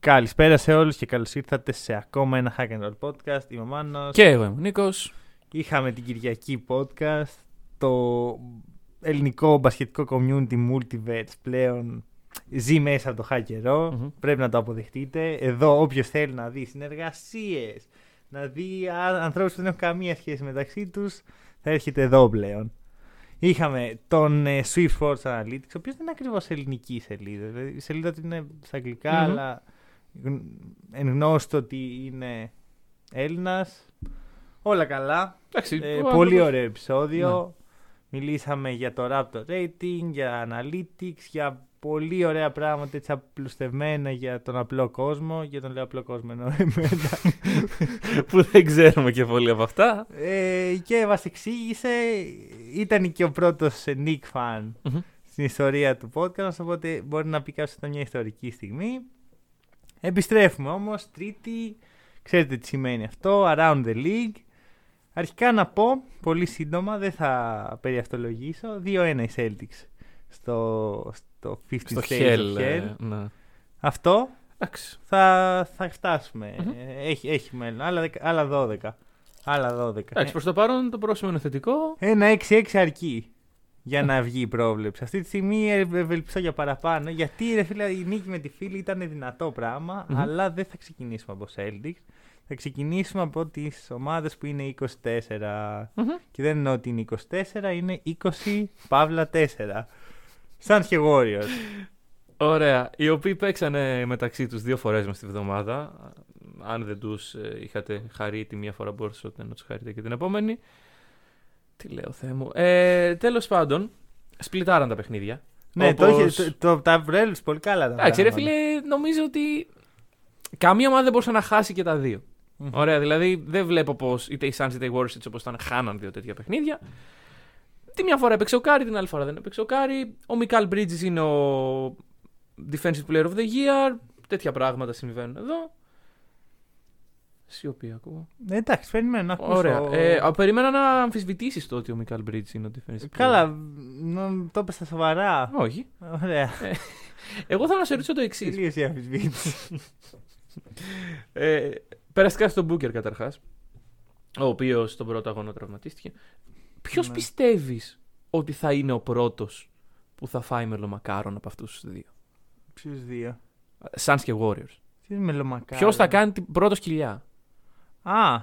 Καλησπέρα σε όλους και καλώς ήρθατε σε ακόμα ένα Hack and Roll podcast. Είμαι ο Μάνος. Και εγώ είμαι ο Νίκος. Είχαμε την Κυριακή podcast. Το ελληνικό μπασκετικό community multiverse πλέον ζει μέσα από το Hack and Roll. Μμμ. Πρέπει να το αποδεχτείτε. Εδώ όποιος θέλει να δει συνεργασίες, να δει α- ανθρώπους που δεν έχουν καμία σχέση μεταξύ τους, θα έρχεται εδώ πλέον. Είχαμε τον ε, Swift Sports Analytics, ο οποίος δεν είναι ακριβώς ελληνική σελίδα. Δηλαδή, η σελίδα του είναι στα αγγλικά, Μμμ. αλλά γν- εν γνώστο ότι είναι Έλληνας. Όλα καλά. Εντάξει, Ε, ο πολύ άνθρωπος- ωραίο επεισόδιο. Μιλήσαμε για το Raptor Rating, για Analytics, για πολύ ωραία πράγματα έτσι απλουστευμένα για τον απλό κόσμο. Για τον λέω απλό κόσμο εννοώ εμένα. που δεν ξέρουμε και πολύ από αυτά. ε, και μας εξήγησε, ήταν και ο πρώτος ε, Nick fan Μμμ. στην ιστορία του podcast, οπότε μπορεί να πει κάποιος ότι ήταν μια ιστορική στιγμή. Επιστρέφουμε όμως, τρίτη, ξέρετε τι σημαίνει αυτό, Around the League. Αρχικά να πω, πολύ σύντομα, δεν θα περιαυτολογήσω, 2-1 οι Celtics στο, στο 50 Στο States Hell. of ε, Hell. ναι. Αυτό Εντάξει. θα, θα φτάσουμε. Μμμ. Ε, Έχει, έχει μέλλον. Άλλα, δεκα- άλλα 12. Άλλα 12. Εντάξει, προς το παρόν το πρόσημο είναι θετικό. Ένα 6-6 αρκεί για να βγει η πρόβλεψη. Αυτή τη στιγμή ε, ευελπιστώ για παραπάνω. Γιατί ρε φίλε, η νίκη με τη φίλη ήταν δυνατό πράγμα, Μμμ. αλλά δεν θα ξεκινήσουμε από Celtics. Θα ξεκινήσουμε από τις ομάδες που είναι 24. Μμμ. Και δεν εννοώ ότι είναι 24, είναι 20 παύλα 4. Σαν και Warriors. Ωραία. Οι οποίοι παίξανε μεταξύ τους δύο φορές μες τη βδομάδα. Αν δεν τους ε, είχατε χαρεί τη μία φορά μπορούσατε να τους χαρείτε και την επόμενη. Τι λέω, Θεέ μου. Ε, τέλος πάντων, σπλιτάραν τα παιχνίδια. ναι, το, Όπως- είχε- το, το, τα βρέλους πολύ καλά. τα Εντάξει, ρε πράγματα. φίλε, νομίζω ότι καμία ομάδα δεν μπορούσε να χάσει και τα δύο. Μμμ. Ωραία, δηλαδή δεν βλέπω πώς είτε οι Suns είτε οι Warriors έτσι όπως ήταν χάναν δύο τέτοια παιχνίδια. Τη μια φορά έπαιξε ο Κάρι, την άλλη φορά δεν έπαιξε ο Κάρι. Ο Μικάλ Bridges είναι ο Defensive Player of the Year. Τέτοια πράγματα συμβαίνουν εδώ. Σιωπή ακούω. Ε, εντάξει, περιμένω να ακούσω. Ωραία. Ε, α, περίμενα να αμφισβητήσεις το ότι ο Μικάλ Bridges είναι ο Defensive Player. Καλά, νο- το είπες στα σοβαρά. Όχι. Ωραία. Εγώ θα να σε ρωτήσω το εξής. Τελείωσε η αμφισβήτηση. Ε, περαστικά στον Μπούκερ καταρχάς. Ο οποίος στον πρώτο αγώνα τραυματίστηκε. Ποιος Ναι. πιστεύεις ότι θα είναι ο πρώτος που θα φάει μελομακάρον από αυτούς τους δύο; Ποιους δύο; Suns και Warriors. Τι είναι μελομακάρι. Ποιος θα κάνει την πρώτο κοιλιά. Α,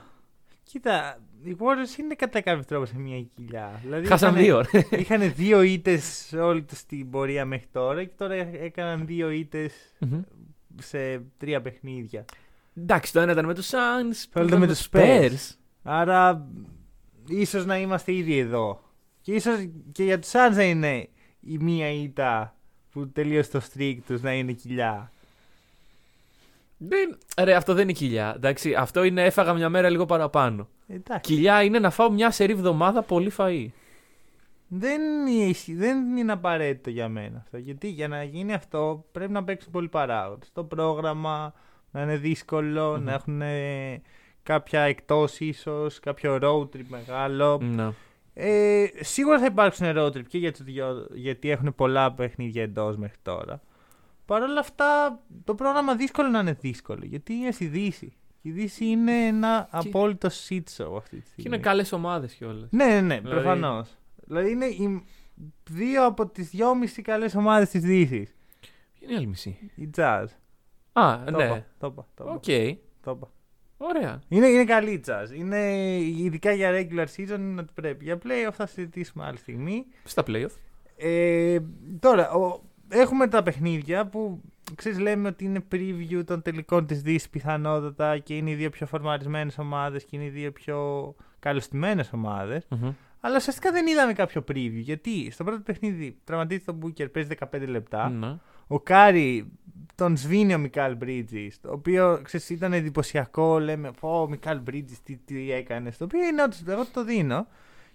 κοίτα, οι Warriors είναι κατά κάποιο τρόπο σε μια κοιλιά. Δηλαδή Χάσαν είχανε- δύο. ρε. Είχαν δύο ήττες όλη τους την πορεία μέχρι τώρα και τώρα έκαναν δύο ήττες Μμμ. σε τρία παιχνίδια. Εντάξει, το ένα ήταν με τους Suns. Το άλλο ήταν με τους Spurs. Άρα, ίσως να είμαστε ήδη εδώ. Και ίσως και για τους Suns να είναι η μία ήττα που τελείωσε το streak τους να είναι κοιλιά. Δεν... Ρε, αυτό δεν είναι κοιλιά. Εντάξει, αυτό είναι έφαγα μια μέρα λίγο παραπάνω. Εντάξει. Κοιλιά είναι να φάω μια σερή βδομάδα πολύ φαΐ. Δεν είναι, δεν είναι απαραίτητο για μένα αυτό. Γιατί για να γίνει αυτό πρέπει να παίξουν πολλοί παράγοντες. Το πρόγραμμα να είναι δύσκολο, Μμμ. να έχουν ε, κάποια εκτός ίσως, κάποιο road trip μεγάλο. Ναι. Ε, σίγουρα θα υπάρξουν road trip και για τους δυο, γιατί έχουν πολλά παιχνίδια εντός μέχρι τώρα. Παρ' όλα αυτά, το πρόγραμμα δύσκολο να είναι δύσκολο. Γιατί είναι στη Δύση. Και η Δύση είναι ένα απόλυτο shit show αυτή τη Και στιγμή. είναι καλές ομάδες κιόλας. Ναι, ναι, ναι, Δηλαδή- προφανώς. Δηλαδή είναι οι δύο από τις δυόμιση καλές ομάδες της Δύσης. Είναι η άλλη μισή; Η Jazz. Α, Το ναι. είπα, Το είπα. Το είπα, Οκ. το είπα. Ωραία. Είναι, είναι καλή η Jazz. Είναι, ειδικά για regular season είναι ότι πρέπει. Για playoff θα συζητήσουμε άλλη στιγμή. Στα playoff. Ε, τώρα, ο, έχουμε τα παιχνίδια που ξέρεις, λέμε ότι είναι preview των τελικών της Δύσης πιθανότατα και είναι οι δύο πιο φορμαρισμένες ομάδες και είναι οι δύο πιο καλοστημένες ομάδες. Μμμ. Αλλά ουσιαστικά δεν είδαμε κάποιο preview. Γιατί στο πρώτο παιχνίδι τραυματίστηκε ο Booker, παίζει 15 λεπτά. Ναι. Ο Κάρι τον σβήνει ο Μικάλ Bridges, το οποίο ξέρεις, ήταν εντυπωσιακό. Λέμε, Πω, ο Μικάλ Bridges, τι, τι έκανες. Το οποίο είναι ότι εγώ το δίνω.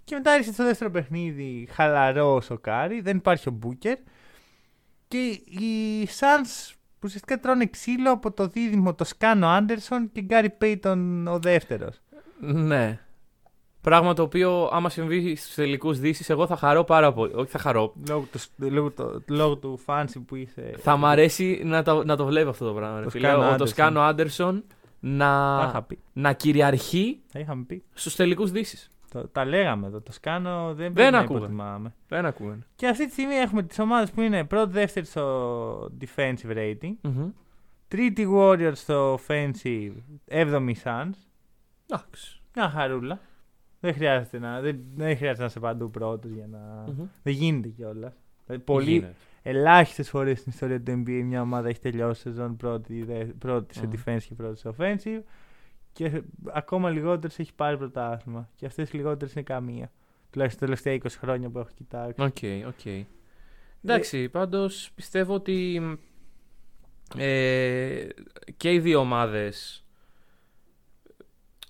Και μετά άρχισε στο δεύτερο παιχνίδι χαλαρός ο Κάρι, δεν υπάρχει ο Μπούκερ. Και οι Suns που ουσιαστικά τρώνε ξύλο από το δίδυμο το Σκάνο Άντερσον και Γκάρι Πέιτον ο δεύτερος. Ναι. Πράγμα το οποίο άμα συμβεί στους τελικούς δύσεις, εγώ θα χαρώ πάρα πολύ. Όχι, θα χαρώ. Λόγω του, λόγω, το, λόγω του fancy που είσαι. Θα μ' αρέσει να το, να το βλέπω αυτό το πράγμα. ρε Το φίλε. Σκάνο Ο- Το Άντερσον. Σκάνο Άντερσον Τα να, είχα πει. να κυριαρχεί Τα είχαμε πει. στους τελικούς δύσεις. Το, τα λέγαμε εδώ. Το Σκάνο δεν, Δεν πρέπει να ακούγα. υποτιμάμε. Δεν ακούγανε. Και αυτή τη στιγμή έχουμε τις ομάδες που είναι πρώτη-δεύτερη στο defensive rating. Μμμ. Τρίτη Warriors στο offensive. Έβδομη Suns. Εντάξει. Μια χαρούλα. Δεν χρειάζεται να, δεν, δεν χρειάζεται να είσαι παντού πρώτος για να. Μμμ. Δεν γίνεται κιόλας. Πολύ Γίνεται. ελάχιστες φορές στην ιστορία του NBA μια ομάδα έχει τελειώσει σεζόν πρώτη, δε, πρώτη σε Μμμ. defense και πρώτη σε offensive. Και ακόμα λιγότερες έχει πάρει πρωτάθλημα. Και αυτές οι λιγότερες είναι καμία. Τουλάχιστον τα τελευταία 20 χρόνια που έχω κοιτάξει. Οκ, οκ. Εντάξει, πάντως πιστεύω ότι ε, και οι δύο ομάδες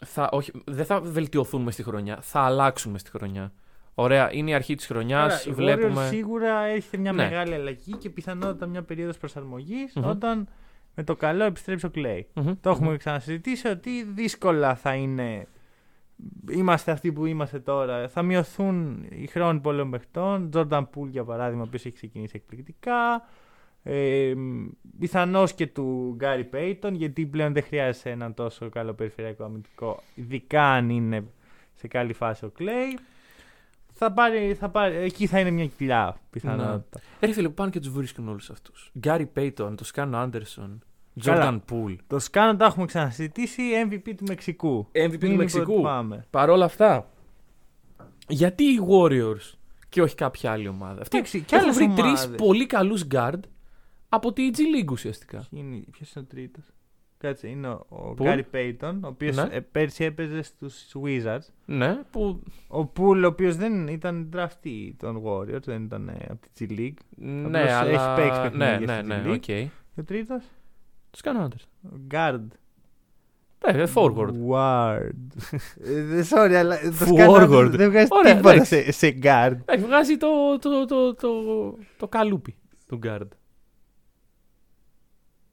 θα, όχι, δεν θα βελτιωθούν μες στη χρονιά, θα αλλάξουν μες στη χρονιά. Ωραία, είναι η αρχή της χρονιάς, Άρα, οι βλέπουμε... Warriors σίγουρα έρχεται μια Ναι. μεγάλη αλλαγή και πιθανότατα μια περίοδος προσαρμογής Μμμ. όταν με το καλό επιστρέψει ο Clay. Μμμ, Το έχουμε μμμ. ξανασυζητήσει ότι δύσκολα θα είναι. Είμαστε αυτοί που είμαστε τώρα. Θα μειωθούν οι χρόνοι πολλών παιχτών. Jordan Poole για παράδειγμα, ο οποίος έχει ξεκινήσει εκπληκτικά. Ε, Πιθανώς και του Γκάρι Πέιτον, γιατί πλέον δεν χρειάζεται έναν τόσο καλό περιφερειακό αμυντικό, ειδικά αν είναι σε καλή φάση ο Clay. Θα πάρει, θα πάρει, εκεί θα είναι μια κοιλιά πιθανότητα. Ε, Ρε φίλε, που πάνε και τους βρίσκουν όλους αυτούς. Γκάρι Πέιτον, το Σκάνο Άντερσον, Καλά. Τζόρνταν Πούλ. Το Σκάνο το έχουμε ξανασυζητήσει, MVP του Μεξικού. MVP του Μην Μεξικού. υποτιμάμε. Παρ' όλα αυτά, γιατί οι Warriors και όχι κάποια άλλη ομάδα; Αυτοί Εντάξει, και έχουν άλλες βρει τρεις ομάδες. πολύ καλούς guard από τη G League ουσιαστικά. Ποιο είναι, ποιος είναι ο τρίτος; Κάτσε, είναι ο, ο Πού; Γκάρι Πέιτον, ο οποίος Ναι. πέρσι έπαιζε στους Wizards. Ναι, που. Ο Πουλ, ο οποίος δεν ήταν draftee των Warriors, δεν ήταν ε, από τη G League. Ναι, έχει αλλά. παίξει ναι, παιχνίδια ναι, στη ναι, G League. οκ. Και ο τρίτος, Τους κάνω άντρε. ο Guard. Ναι, forward. Ward. Ε, Sorry, αλλά το Forward. Σκάνο δεν βγάζει Ωραία, τίποτα εντάξει. σε, σε Guard. Εντάξει, βγάζει το, το, το, το, το καλούπι του guard.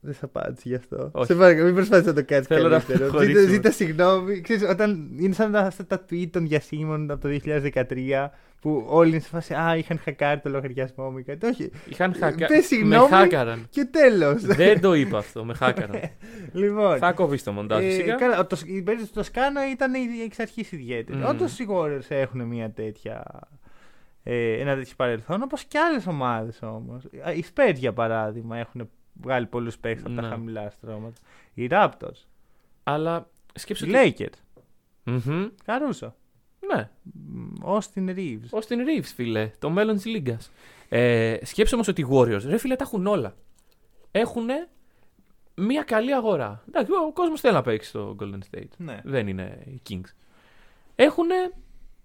Δεν σε απάντησε γι' αυτό. Όχι. Σε παρακαλώ, μην προσπάθησε να το κάνεις Θέλω να καλύτερο. Ζήτα, προχωρήσουμε. ζήτα συγγνώμη. Ξέρεις, όταν είναι σαν τα- αυτά τα tweet των διασύμων από το 2013 που όλοι είναι σε φάση Α, είχαν χακάρει το λογαριασμό μου ή κάτι. Όχι. Είχαν χακα... Πες Με συγγνώμη. χάκαραν. Και τέλος. Δεν το είπα αυτό, με χάκαραν. λοιπόν. Θα κόβεις το μοντάζ ε, φυσικά. καλά, το, η περίπτωση του Τοσκάνο ήταν η- εξ αρχής ιδιαίτερη. Μμμ. Όντως οι Warriors έχουν μια τέτοια. Ε, ένα τέτοιο παρελθόν, όπως και άλλες ομάδες όμως. Οι Spurs για παράδειγμα έχουν βγάλει πολλούς παίχτε από τα Ναι. χαμηλά στρώματα. Οι Raptors. Αλλά σκέψου Οι ότι... Lakers. Μμμ. Καρούσο. Ναι, Austin Reeves. Austin Reeves, φίλε. Το μέλλον της Λίγκας. Ε, σκέψε όμως ότι οι Warriors, ρε φίλε, τα έχουν όλα. Έχουν μια καλή αγορά. Εντάξει, ο κόσμος θέλει να παίξει στο Golden State. Ναι. Δεν είναι οι Kings. Έχουν,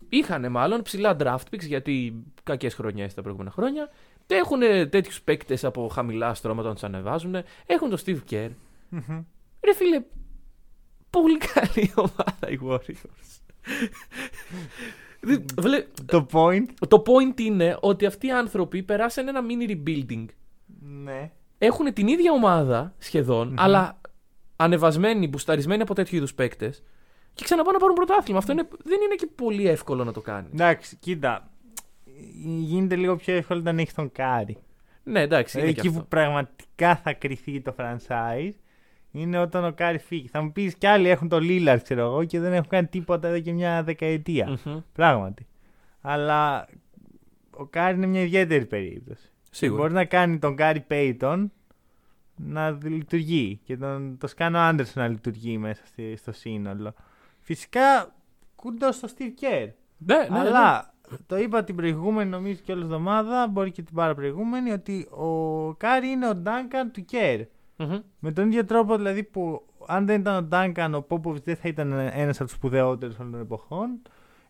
είχαν μάλλον ψηλά draft picks γιατί κακές χρονιές τα προηγούμενα χρόνια. Έχουν τέτοιους παίκτες από χαμηλά στρώματα να τους ανεβάζουν. Έχουν τον Steve Kerr. Μμμ. Ρε φίλε, πολύ καλή ομάδα οι Warriors. Δεν- βλέ- Το point. το point είναι ότι αυτοί οι άνθρωποι περάσαν ένα mini rebuilding. Ναι. Έχουν την ίδια ομάδα σχεδόν, Μμμ. αλλά ανεβασμένοι, μπουσταρισμένοι από τέτοιου είδους παίκτες και ξαναπάνε να πάρουν πρωτάθλημα. Αυτό είναι, δεν είναι και πολύ εύκολο να το κάνεις. Εντάξει, κοίτα. Γίνεται λίγο πιο εύκολο όταν έχεις τον Κάρι. Ναι, εντάξει, είναι εκεί και που αυτό. πραγματικά θα κριθεί το franchise είναι όταν ο Κάρι φύγει. Θα μου πεις κι άλλοι έχουν το Lillard, ξέρω εγώ, και δεν έχουν κάνει τίποτα εδώ και μια δεκαετία. Μμμ. Πράγματι. Αλλά ο Κάρι είναι μια ιδιαίτερη περίπτωση. Σίγουρα. Μπορεί να κάνει τον Γκάρι Πέιτον να λειτουργεί και τον το Σκάνο Άντερσον να λειτουργεί μέσα στη- στο σύνολο. Φυσικά κούντο στο Steve Kerr. Ναι, ναι, ναι. Αλλά το είπα την προηγούμενη νομίζω και όλη εβδομάδα, μπορεί και την παραπροηγούμενη, ότι ο Κάρι είναι ο Ντάνκαν του Κέρ. Μμμ. Με τον ίδιο τρόπο δηλαδή που αν δεν ήταν ο Ντάνκαν, ο Πόποβιτς δεν θα ήταν ένας από τους σπουδαιότερους όλων των εποχών.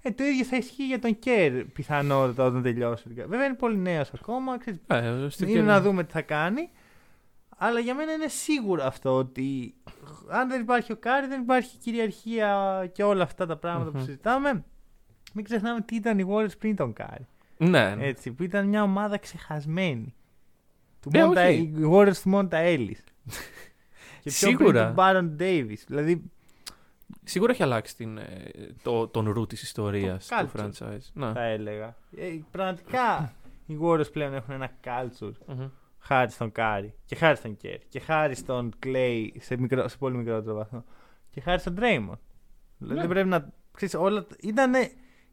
Ε, το ίδιο θα ισχύει για τον Κέρ πιθανότατα όταν τελειώσει. Βέβαια είναι πολύ νέος ακόμα. Ξέρεις, Ε, ο Steve είναι Kerr- να δούμε τι θα κάνει. Αλλά για μένα είναι σίγουρο αυτό ότι αν δεν υπάρχει ο Κάρι, δεν υπάρχει κυριαρχία και όλα αυτά τα πραγματα που Μμμ. συζητάμε. Μην ξεχνάμε τι ήταν οι Warriors πριν τον Κάρι. Ναι, ναι. Έτσι, που ήταν μια ομάδα ξεχασμένη. Του Ε, Monta- όχι. οι Warriors του Μόντα Έλις. και πιο πριν Σίγουρα. του Baron Davis. Δηλαδή, Σίγουρα έχει αλλάξει την, ε, το, τον ρου της ιστορίας Το του culture. franchise. Ναι. θα έλεγα. Ε, πραγματικά οι Warriors πλέον έχουν ένα culture Μμμ. χάρη στον Κάρι και χάρη στον Κέρ και χάρη στον Clay σε, μικρό, σε πολύ μικρότερο βαθμό και χάρη στον Draymond. Δηλαδή Ναι. πρέπει να ξέρεις, όλα ήταν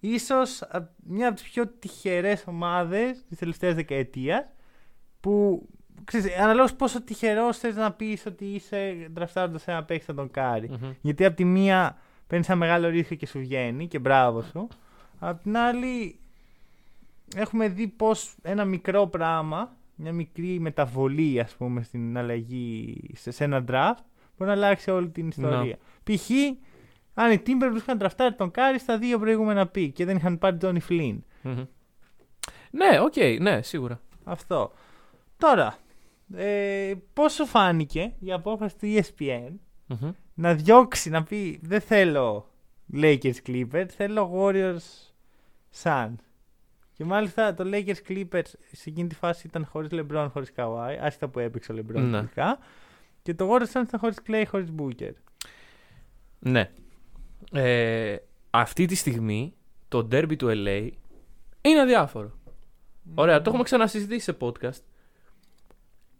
ίσως α- μια από τις πιο τυχερές ομάδες της τελευταίας δεκαετίας που ξέρεις, αναλόγως πόσο τυχερός θες να πεις ότι είσαι δραφτάροντας ένα παίκτη σαν τον Κάρι. Μμμ. Γιατί από τη μία παίρνεις ένα μεγάλο ρίσκο και σου βγαίνει και μπράβο σου. Απ' την άλλη έχουμε δει πως ένα μικρό πράγμα, μια μικρή μεταβολή ας πούμε στην αλλαγή σε, σε ένα draft μπορεί να αλλάξει όλη την ιστορία. Π.χ. αν οι Timberwolves είχαν ντραφτάρει τον Κάρι στα δύο προηγούμενα pick και δεν είχαν πάρει τον Flynn. Μμμ. Ναι, οκ, ναι, σίγουρα. Αυτό. Τώρα, ε, πώς σου φάνηκε η απόφαση του ESPN Μμμ. να διώξει, να πει δεν θέλω Lakers Clippers, θέλω Warriors Suns. Και μάλιστα το Lakers Clippers σε εκείνη τη φάση ήταν χωρίς LeBron, χωρίς Kawhi, άσχετα που έπαιξε ο LeBron Ναι. τελικά. Και το Warriors Suns ήταν χωρίς Clay, χωρίς Booker. Ναι. Ε, αυτή τη στιγμή το derby του LA είναι αδιάφορο. Ωραία, το έχουμε ξανασυζητήσει σε podcast.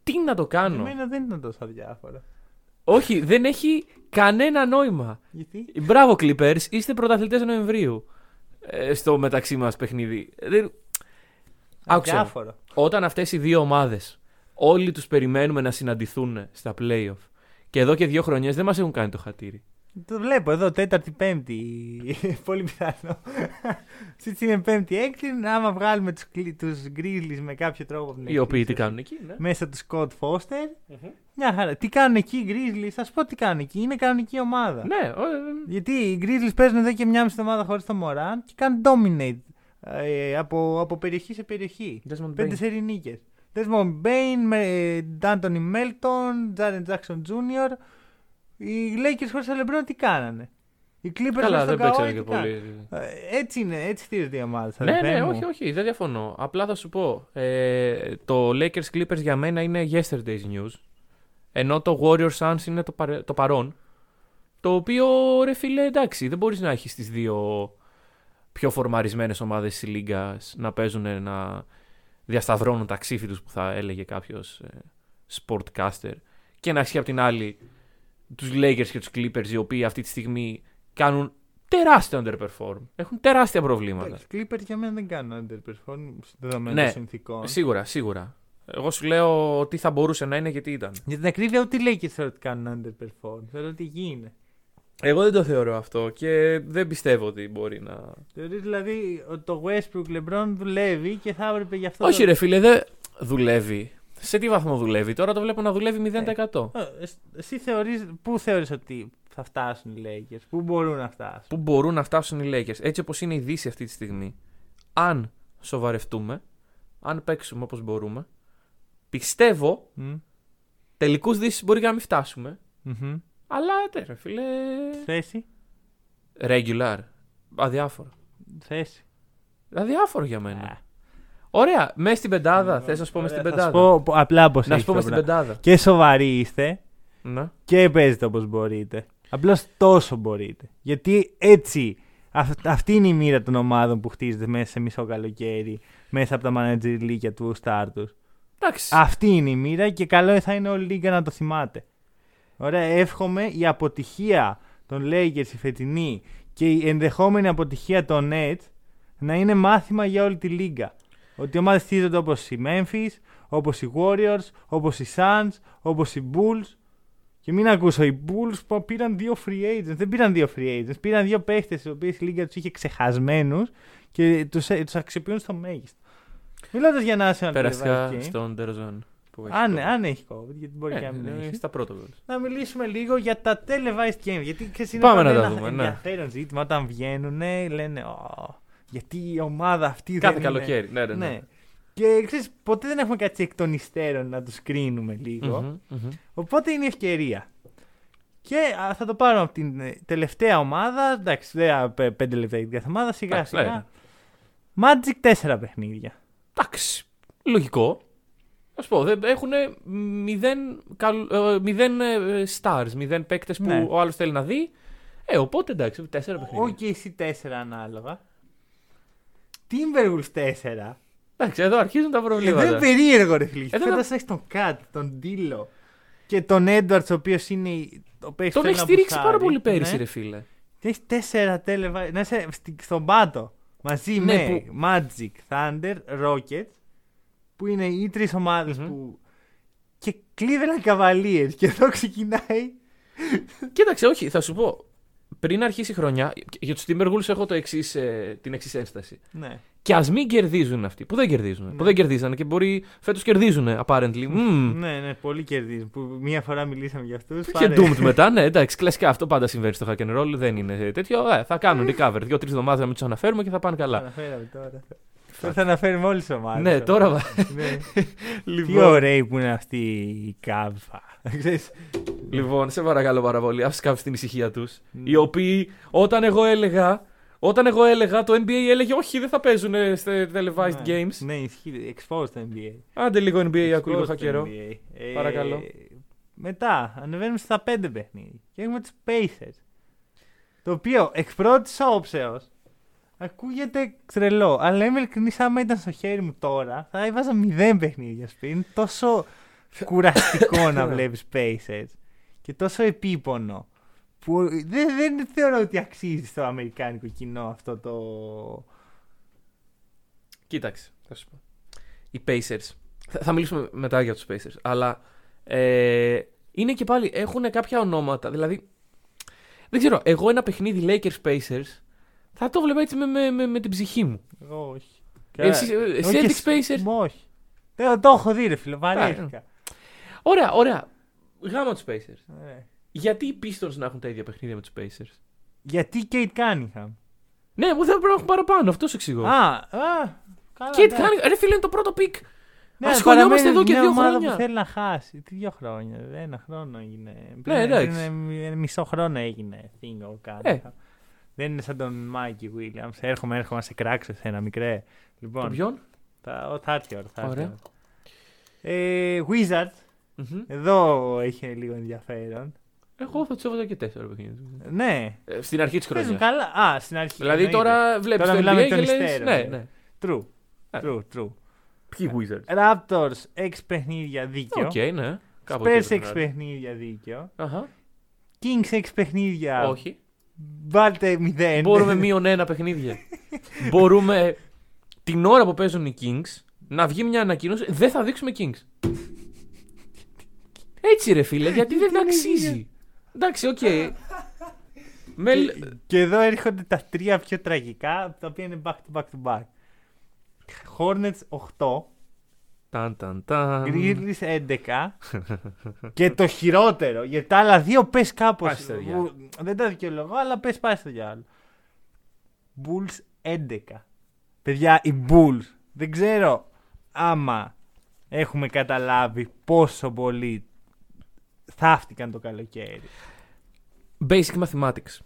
Τι να το κάνω; Εμένα δεν ήταν τόσο αδιάφορο. Όχι, δεν έχει κανένα νόημα. Γιατί; Μπράβο, Clippers, είστε πρωταθλητές Νοεμβρίου. Ε, στο μεταξύ μας παιχνίδι. Δεν... Άκουσα. Αδιάφορο. Όταν αυτές οι δύο ομάδες όλοι τους περιμένουμε να συναντηθούν στα playoff και εδώ και δύο χρονιές δεν μας έχουν κάνει το χατήρι. Το βλέπω εδώ, τέταρτη, πέμπτη. Πολύ πιθανό. Σίτς είναι πέμπτη, έκτη. Άμα βγάλουμε τους, κλι- τους Grizzlies με κάποιο τρόπο. από την Οι οποίοι τι εκκλησία, κάνουν εκεί, ναι. Μέσα του Scott Foster. Μια χαρά. Τι κάνουν εκεί οι Grizzlies, θα σου πω τι κάνουν εκεί. Είναι κανονική ομάδα. Ναι, ο- ε, Γιατί οι Grizzlies παίζουν εδώ και μια μισή εβδομάδα χωρίς το Moran και κάνουν dominate ε, από, από περιοχή σε περιοχή. Desmond Πέντε Bain. σερι νίκες. Desmond Bain, με D'Antoni Melton, Jaren Jackson Jr. Οι Lakers χωρίς το LeBron τι κάνανε; Οι Clippers Καλά, χωρίς δεν τον Kawhi παίξανε τι και κάνανε; πολύ. Ε, Έτσι είναι, έτσι χτίζονται οι ομάδες. Ναι, αδερφέ ναι, μου. όχι, όχι, δεν διαφωνώ. Απλά θα σου πω. Ε, το Lakers Clippers για μένα είναι yesterday's news. Ενώ το Warriors Suns είναι το, παρε- το παρόν. Το οποίο ρε φίλε, εντάξει, δεν μπορείς να έχεις τις δύο πιο φορμαρισμένες ομάδες της Λίγκας να παίζουν να διασταυρώνουν τα ξύφη τους που θα έλεγε κάποιος ε, sportcaster. Και να έχει απ' την άλλη τους Lakers και τους Clippers οι οποίοι αυτή τη στιγμή κάνουν τεράστιο underperform. Έχουν τεράστια προβλήματα. Εντάξει, Οι Clippers για μένα δεν κάνουν underperform δεδομένων Ναι. των συνθήκων. Σίγουρα, σίγουρα. Εγώ σου λέω τι θα μπορούσε να είναι γιατί ήταν. Για την ακρίβεια, ούτε οι Lakers θεωρώ ότι κάνουν underperform. Θεωρώ ότι εκεί είναι. Εγώ δεν το θεωρώ αυτό και δεν πιστεύω ότι μπορεί να. Θεωρείς δηλαδή ότι το Westbrook LeBron δουλεύει και θα έπρεπε γι' αυτό. Όχι, το... ρε φίλε, δεν δουλεύει. Σε τι βαθμό δουλεύει, τώρα το βλέπω να δουλεύει 0%. Ε, εσ- Εσύ θεωρείς, πού θεωρείς ότι θα φτάσουν οι Lakers, πού μπορούν να φτάσουν; Πού μπορούν να φτάσουν οι Lakers; Έτσι όπως είναι η Δύση αυτή τη στιγμή. Αν σοβαρευτούμε, αν παίξουμε όπως μπορούμε, πιστεύω Μμ, τελικούς Δύσης μπορεί και να μην φτάσουμε. μμμ. Αλλά ναι, ρε φίλε. Θέση, Regular. Αδιάφορο. θέση. Αδιάφορο για μένα. Α. Ωραία, μέσα στην πεντάδα. Θες να σου πούμε Ωραία, στην θα πεντάδα. σου πω πο- απλά πώς Να έχεις σου πούμε το στην πράγμα. πεντάδα. Και σοβαροί είστε Ναι. και παίζετε όπως μπορείτε. Απλώς τόσο μπορείτε. Γιατί έτσι, αυ- αυτή είναι η μοίρα των ομάδων που χτίζεται μέσα σε μισό καλοκαίρι, μέσα από τα manager league του star τους. Εντάξει. Αυτή είναι η μοίρα και καλό θα είναι όλη η λίγα να το θυμάται. Ωραία, εύχομαι η αποτυχία των Lakers η φετινή και η ενδεχόμενη αποτυχία των Nets να είναι μάθημα για όλη τη λίγα. Ότι οι ομάδες στήριζονται όπως οι Memphis, όπως οι Warriors, όπως οι Suns, όπως οι Bulls. Και μην ακούσω, οι Bulls που πήραν δύο free agents. Δεν πήραν δύο free agents. Πήραν δύο παίχτες οι οποίοι η λίγα τους είχε ξεχασμένους και τους, ε, τους αξιοποιούν στο μέγιστο. Μιλώντας για National Πέρασκα Televised Game, στον Τερζόν. που έχει αν, COVID. αν έχει COVID, γιατί μπορεί Ε, και να μην είναι έχει. στα πρώτα goals. Να μιλήσουμε λίγο για τα televised games. Γιατί ξέρεις, είναι Πάμε πάντα να τα ένα δούμε, ναι. ενδιαφέρον ζήτημα όταν βγαίνουν. Λένε, «Ω, γιατί η ομάδα αυτή Κάθε δεν καλοκαίρι. Ναι, ναι, Είναι... ναι. Ναι. Και ξέρεις, ποτέ δεν έχουμε κάτι εκ των υστέρων να τους κρίνουμε λίγο. Μμμ, μμμ. Οπότε είναι η ευκαιρία. Και α, θα το πάρω από την ε, τελευταία ομάδα. Εντάξει, δεν α, πέ- πέντε λεπτά για την κάθε ομάδα. Σιγά Εντάξει, σιγά. ναι. Magic τέσσερα παιχνίδια. Εντάξει. Λογικό. Α πω, δεν- έχουν μηδέν, καλ- ε, μηδέν ε, stars, μηδέν παίκτες που Ναι. ο άλλος θέλει να δει. Ε, οπότε εντάξει, τέσσερα παιχνίδια. Όχι εσύ τέσσερα ανάλογα. Timberwolves τέσσερα. Εντάξει, εδώ αρχίζουν τα Ε, προβλήματα. δεν είναι περίεργο ρε φίλε. Εδώ Φέτος έχεις τον Κατ, τον Ντίλο και τον Έντουαρτς ο οποίος είναι η- ο παίκτης Τον που έχει θέλει να στηρίξει πάρα μπουσάρει. πολύ πέρυσι, Ναι. ρε φίλε. Και έχεις τέσσερα τέλεβα. Να είσαι στη- στον πάτο. Μαζί Ναι, με που- Magic, Thunder, Rockets. Που είναι οι τρεις ομάδες Μμμ. που. Και Cleveland Cavaliers. Και εδώ ξεκινάει. Κοίταξε, όχι, θα σου πω. Πριν αρχίσει η χρονιά, για τους Timberwolves έχω το εξής, ε, την εξής ένσταση. Ναι. Και ας μην κερδίζουν αυτοί, που δεν κερδίζουν. Ναι. Που δεν κερδίζανε και μπορεί φέτος κερδίζουν, apparently. Μμμ. ναι, ναι, πολύ κερδίζουν. Που μία φορά μιλήσαμε για αυτούς. Και doomed μετά, ναι, εντάξει, κλασικά αυτό πάντα συμβαίνει στο hack and roll, δεν είναι τέτοιο. Ε, θα κάνουν recover δύο-τρεις εβδομάδες να μην τους αναφέρουμε και θα πάνε καλά. Αναφέραμε τώρα. Τώρα θα αναφέρουμε όλες τις ομάδες. ναι, τώρα. Ναι. Τι λοιπόν, ωραίοι που είναι αυτοί οι κάβα. Ξέρεις, λοιπόν, σε παρακαλώ πάρα πολύ, άφησε κάποιου την ησυχία τους. Ναι. Οι οποίοι όταν εγώ έλεγα. Όταν εγώ έλεγα, το NBA έλεγε όχι, δεν θα παίζουν σε televised ναι. games. Ναι, ισχύει. Exposed το NBA. Άντε λίγο NBA, ακούω λίγο Exposed το χακερό. NBA. Ε, Παρακαλώ. Μετά ανεβαίνουμε στα πέντε παιχνίδια. Και έχουμε του Pacers. Το οποίο εκ πρώτης όψεως ακούγεται τρελό. Αλλά είμαι ειλικρινή, άμα ήταν στο χέρι μου τώρα, θα έβαζα μηδέν παιχνίδια σπίτι. Είναι τόσο κουραστικό να βλέπεις Pacers. Και τόσο επίπονο. Που δεν, δεν θεωρώ ότι αξίζει στο αμερικάνικο κοινό αυτό το. Κοίταξε, θα σου πω. Οι Pacers. Θα, θα μιλήσουμε μετά για τους Pacers. Αλλά ε, είναι και πάλι, έχουν κάποια ονόματα. Δηλαδή, δεν ξέρω, εγώ ένα παιχνίδι Lakers Pacers θα το βλέπα έτσι με, με, με, με την ψυχή μου. Εγώ όχι. Εσύ, Όχι, εσύ και Celtics σ- Pacers. Μ, Όχι. Δεν το έχω δει, ρε φίλε. Βαρέθηκα. Ωραία, ωραία. Γάμα τους Pacers. Ε. Γιατί οι Pistons να έχουν τα ίδια παιχνίδια με τους Pacers; Γιατί Kate Cunningham. Ναι, μου δεν πρέπει να έχουν παραπάνω, αυτός σου εξηγώ. Α, α, καλά. Kate εντάξει. Cunningham, ρε φίλε, είναι το πρώτο pick. Ναι, ασχολιόμαστε παραμένει εδώ και μια δύο ομάδα χρόνια. που θέλει να χάσει. Τι δύο χρόνια. Ένα χρόνο έγινε. Ναι, εντάξει. Πριν, πριν μισό χρόνο έγινε thing ο Cunningham. Ε. Δεν είναι σαν τον Mikey Williams. Έρχομαι, έρχομαι να σε κράξω ένα μικρέ. Λοιπόν, Το ποιον; θα, ο, θα έρθει η ώρα. Θα έρθει η Ωραία. ώρα. Ε, Wizards. Μμμ. Εδώ έχει λίγο ενδιαφέρον. Εγώ θα τους έβαζα και τέσσερα παιχνίδια. Ναι. Ε, Στην αρχή της Παίζουν χρονιάς. καλά. Α, στην αρχή. Δηλαδή εννοείται. τώρα βλέπεις Τώρα το μιλάμε NBA εκ των και λες, υστέρων, Ναι, ε. ναι. True. Ε. True, true. Ποιοι Wizards; Raptors 6 παιχνίδια δίκιο. Οκ, ναι. Κάπου Spurs εκεί 6 πρέπει να είναι. παιχνίδια δίκιο. Αχα. Kings 6 παιχνίδια. Όχι. Βάλτε 0. Μπορούμε μείον ένα παιχνίδια. Μπορούμε την ώρα που παίζουν οι Kings να βγει μια ανακοίνωση. Δεν θα δείξουμε Kings. Έτσι ρε φίλε, γιατί δεν αξίζει. Εντάξει, οκ. Με... Και, και εδώ έρχονται τα τρία πιο τραγικά, τα οποία είναι back to back to back. Hornets 8, Ταν, ταν, ταν. Grizzlies 11 και το χειρότερο, γιατί τα άλλα δύο πες κάπως. Πάει στο διάλογο. Που- Δεν τα δικαιολογώ, αλλά πες πάει στο διάλογο. Bulls 11. Παιδιά, οι Bulls, δεν ξέρω άμα έχουμε καταλάβει πόσο πολύ θαύτηκαν το καλοκαίρι. Basic Mathematics.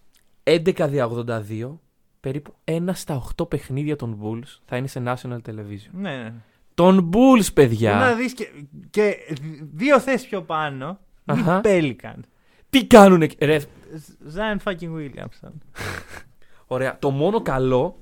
11 δια 82, περίπου ένα στα 8 παιχνίδια των Bulls θα είναι σε national television. Ναι, ναι. Των Bulls, Θέλω παιδιά! να δεις και, και δύο θέσεις πιο πάνω, οι Αχα. Pelicans. Τι κάνουνε. Ρε, Zion fucking Williamson. Ωραία. Το μόνο καλό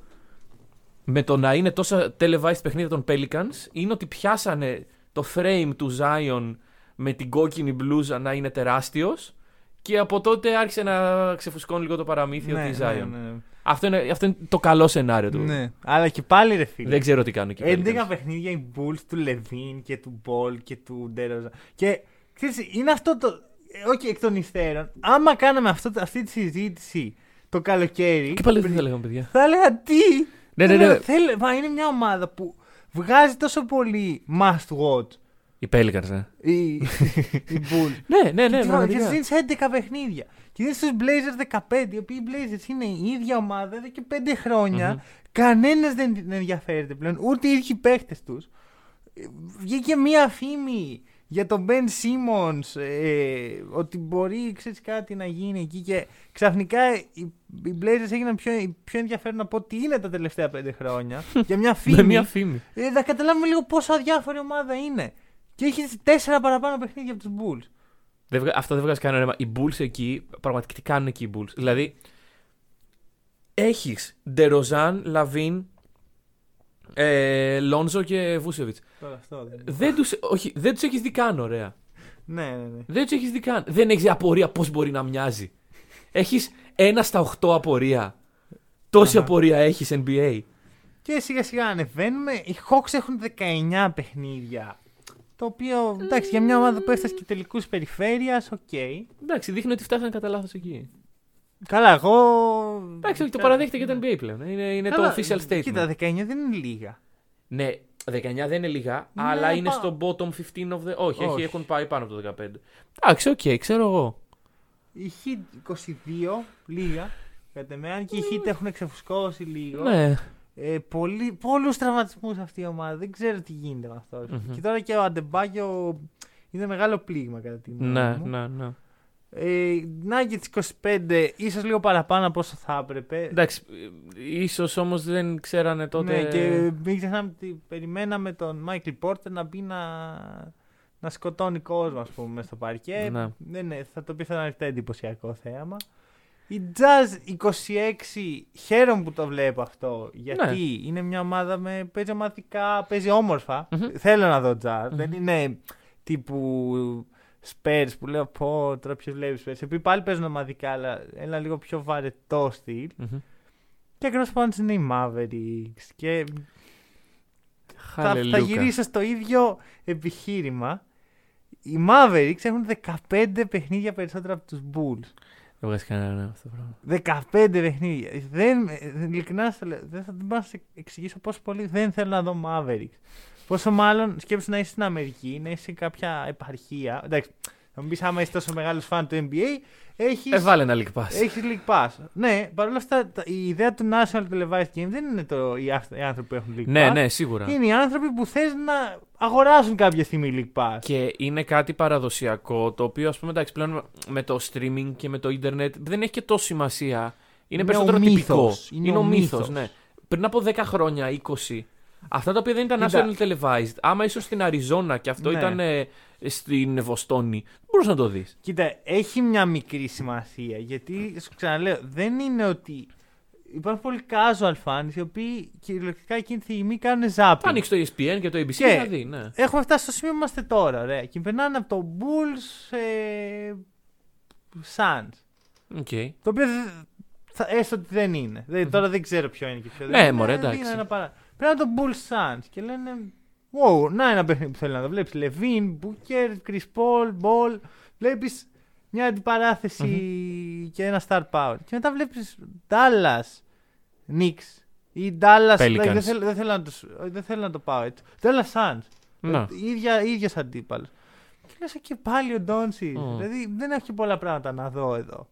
με το να είναι τόσα televised παιχνίδια των Pelicans είναι ότι πιάσανε το frame του Zion με την κόκκινη μπλούζα να είναι τεράστιος και από τότε άρχισε να ξεφουσκώνει λίγο το παραμύθι ότι η Zion. ναι, ναι. Αυτό, είναι, αυτό είναι το καλό σενάριο του. Ναι. Αλλά και πάλι ρε φίλε. Δεν ξέρω τι κάνουν εκεί. 11 παιχνίδια οι Bulls του Levine και του Ball και του Ντεροζα. Και ξέρεις, είναι αυτό το. ε, Όχι εκ των υστέρων. Άμα κάναμε αυτό, αυτή τη συζήτηση το καλοκαίρι. Και πάλι δεν θα λέγαμε, παιδιά. Θα έλεγα τι. Ναι, ναι, Θα ναι. έλεγα, θέλε- μα είναι μια ομάδα που βγάζει τόσο πολύ must watch. Οι Pelicans, ναι. Οι, οι Bulls. Ναι, ναι, ναι, και πραγματικά. δίνει 11 παιχνίδια. Και δίνει στου Blazers 15, οι οποίοι οι Blazers είναι η ίδια ομάδα εδώ και 5 χρόνια. Μμμ. Κανένας δεν δεν ενδιαφέρεται πλέον, ούτε οι ίδιοι παίχτε τους. Βγήκε μία φήμη για τον Ben Simmons ε, ότι μπορεί ξέρεις, κάτι να γίνει εκεί και ξαφνικά οι, οι Blazers έγιναν πιο, πιο ενδιαφέρον από ό,τι είναι τα τελευταία πέντε χρόνια για μια φήμη. Με μια φήμη. Ε, θα καταλάβουμε λίγο πόσο αδιάφορη ομάδα είναι. Και έχεις τέσσερα παραπάνω παιχνίδια από τους Bulls. Δεν βγα- Αυτό δεν βγάζει κανένα νόημα. Οι Bulls εκεί, πραγματικά τι κάνουν εκεί οι Bulls. Δηλαδή, έχεις Ντεροζάν, Λαβίν, ε, Λόνζο και Βούσεβιτς. Τώρα αυτό δεν Δεν του όχι, δεν τους έχεις δει καν, ωραία. Ναι, ναι, ναι. Δεν τους έχεις δει καν. Δεν έχεις απορία πώς μπορεί να μοιάζει. Έχεις ένα στα 8 απορία. Τόση Αχα. απορία έχεις NBA. Και σιγά σιγά ανεβαίνουμε. Οι Hawks έχουν 19 παιχνίδια. Το οποίο εντάξει για μια ομάδα που έφτασε και τελικούς περιφέρειας, οκ. Εντάξει, δείχνει ότι φτάσανε κατά λάθος εκεί. Καλά, εγώ. Εντάξει, όχι, το παραδέχεται και το NBA πλέον. Είναι, είναι το Καλά, official statement. Κοίτα, 19 δεν είναι λίγα. Ναι, 19 δεν είναι λίγα, Ναι, αλλά είναι πα- στο bottom 15 of the. Όχι, Όχι. Έχει, έχουν πάει πάνω από το 15. Εντάξει, οκ, ξέρω εγώ. Οι Heat 22, λίγα. Κατά με, αν και οι Heat έχουν ξεφουσκώσει λίγο. Ναι. Ε, πολύ, πολλούς τραυματισμούς αυτή η ομάδα. Δεν ξέρω τι γίνεται με αυτό. Μμμ. Και τώρα και ο Αντεμπάγιο είναι μεγάλο πλήγμα κατά τη γνώμη Ναι, μου. ναι, ναι. Ε, Nuggets 25, ίσως λίγο παραπάνω από όσο θα έπρεπε. Εντάξει, ίσως όμως δεν ξέρανε τότε. Ναι, και μην ξεχνάμε ότι περιμέναμε τον Μάικλ Πόρτερ να μπει να, να σκοτώνει κόσμο, ας πούμε, μες στο παρκέ. Ναι. Ναι, ναι, θα το πει θα είναι αρκετά εντυπωσιακό θέαμα. Η Jazz 26, χαίρομαι που το βλέπω αυτό, γιατί Ναι. είναι μια ομάδα με παίζει ομαδικά, παίζει όμορφα. Μμμ. Θέλω να δω Jazz, δεν είναι τύπου Spurs που λέω πω τώρα ποιος βλέπει Spurs. Επειδή πάλι παίζουν ομαδικά, αλλά ένα λίγο πιο βαρετό στυλ. Μμμ. Και ακριβώ πάνω είναι οι Mavericks. Και θα, θα Χαλελούκα. γυρίσω στο ίδιο επιχείρημα. Οι Mavericks έχουν 15 παιχνίδια περισσότερα από τους Bulls. Δεν βγάζει κανένα νόημα αυτό το πράγμα. 15 παιχνίδια. Δεν, ε, ειλικρινά στο λέω, δεν θα δεν μπορώ να σε εξηγήσω πόσο πολύ δεν θέλω να δω Mavericks. Πόσο μάλλον σκέψου να είσαι στην Αμερική, να είσαι σε κάποια επαρχία. Εντάξει, θα μου πεις άμα είσαι τόσο μεγάλος φαν του NBA, έχει Ε, βάλε ένα League Pass. έχεις League Pass. Ναι, παρόλα αυτά τα- η ιδέα του National Televised Game δεν είναι το, οι, αυ- οι άνθρωποι που έχουν League Ναι, Pass. ναι, σίγουρα. Είναι οι άνθρωποι που θες να αγοράσουν κάποια στιγμή League Pass. Και είναι κάτι παραδοσιακό το οποίο ας πούμε εντάξει πλέον με το streaming και με το ίντερνετ δεν έχει και τόσο σημασία. Είναι, Είναι περισσότερο ο τυπικό. μύθος. Είναι Είναι, ο ο μύθος, μύθος. ναι. Πριν από 10 χρόνια, 20, αυτά τα οποία δεν ήταν Κοίτα. national televised, άμα ήσουν στην Αριζόνα και αυτό Ναι. ήταν ε, στην Βοστόνη, δεν μπορούσες να το δεις. Κοίτα, έχει μια μικρή σημασία γιατί σου ξαναλέω, δεν είναι ότι. Υπάρχουν πολλοί casual fans οι οποίοι κυριολεκτικά εκείνη τη στιγμή κάνουν zapping. Θα ανοίξει το ESPN και το ABC Και- να δει, ναι. Έχουμε φτάσει στο σημείο που είμαστε τώρα, ωραία. Και περνάνε από το Bulls ε, Suns. Οκ. Το οποίο δεν- θα, έστω ότι δεν είναι. Δηλαδή, τώρα δεν ξέρω ποιο είναι και ποιο δεν Ναι, είναι. μωρέ, είναι εντάξει. ένα παρά... Πρέπει να το Bulls Suns και λένε Wow, να ένα παιχνίδι που θέλει να το βλέπεις. LaVine, Booker, Chris Paul, Ball. Βλέπεις μια αντιπαράθεση και ένα star power. Και μετά βλέπεις Dallas, Knicks ή Dallas. Pelicans. δηλαδή, δεν, θέλω, δεν, θέλω να το, δεν θέλω να το πάω έτσι. Dallas Suns. Να. ίδια, ίδιος αντίπαλος. Και λες και πάλι ο Ντόνσι. Μμ. Δηλαδή δεν έχω και πολλά πράγματα να δω εδώ.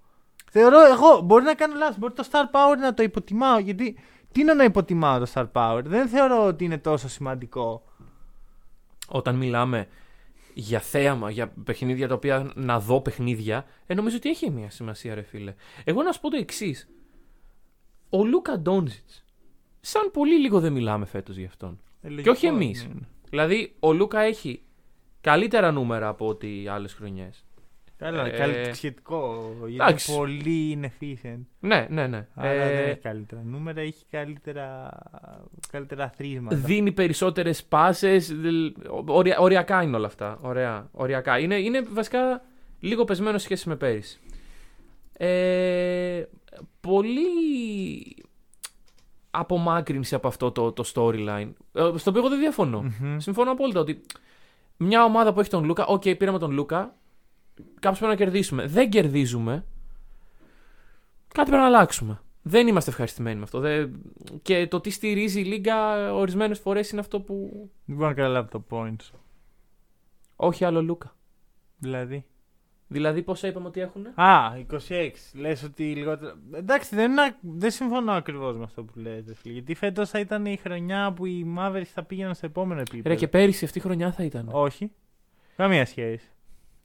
Θεωρώ εγώ, μπορεί να κάνω λάθος, μπορεί το Star Power να το υποτιμάω. Γιατί τι είναι να υποτιμάω το Star Power; Δεν θεωρώ ότι είναι τόσο σημαντικό. Όταν μιλάμε για θέαμα, για παιχνίδια τα οποία να δω παιχνίδια, ε, νομίζω ότι έχει μια σημασία, ρε φίλε. Εγώ να σου πω το εξής. Ο Λούκα Ντόνζιτς. Σαν πολύ λίγο δεν μιλάμε φέτος γι' αυτόν. Ε, Και όχι λογικό εμείς. είναι. Δηλαδή, ο Λούκα έχει καλύτερα νούμερα από ό,τι άλλες χρονιές. Καλά, Ε, καλ- σχετικό. Γιατί εντάξει. είναι πολύ inefficient. Ναι, ναι, ναι. Αλλά Ε, δεν έχει καλύτερα νούμερα, έχει καλύτερα, καλύτερα θρίσματα. δίνει περισσότερες πάσες. Ορια, οριακά είναι όλα αυτά. Ωραία, οριακά. Είναι, είναι βασικά λίγο πεσμένο σε σχέση με πέρυσι. Ε, πολύ απομάκρυνση από αυτό το, το storyline. ε, Στο οποίο εγώ δεν διαφωνώ. Μμμ. Συμφωνώ απόλυτα ότι μια ομάδα που έχει τον Λούκα, οκ, πήραμε τον Λούκα, κάπως πρέπει να κερδίσουμε. Δεν κερδίζουμε. Κάτι πρέπει να αλλάξουμε. Δεν είμαστε ευχαριστημένοι με αυτό. Δεν... Και το τι στηρίζει η Λίγκα ορισμένες φορές είναι αυτό που. Δεν μπορώ να καταλάβω το point σου. Όχι άλλο Λούκα. Δηλαδή; Δηλαδή, πόσα είπαμε ότι έχουν. Α, 26. Λες ότι λιγότερο. Εντάξει, δεν, είναι- δεν συμφωνώ ακριβώς με αυτό που λέτε. φίλε, Γιατί φέτος θα ήταν η χρονιά που οι Mavericks θα πήγαιναν στο επόμενο επίπεδο. Ρε, και πέρυσι αυτή η χρονιά θα ήταν. Όχι. Καμία σχέση.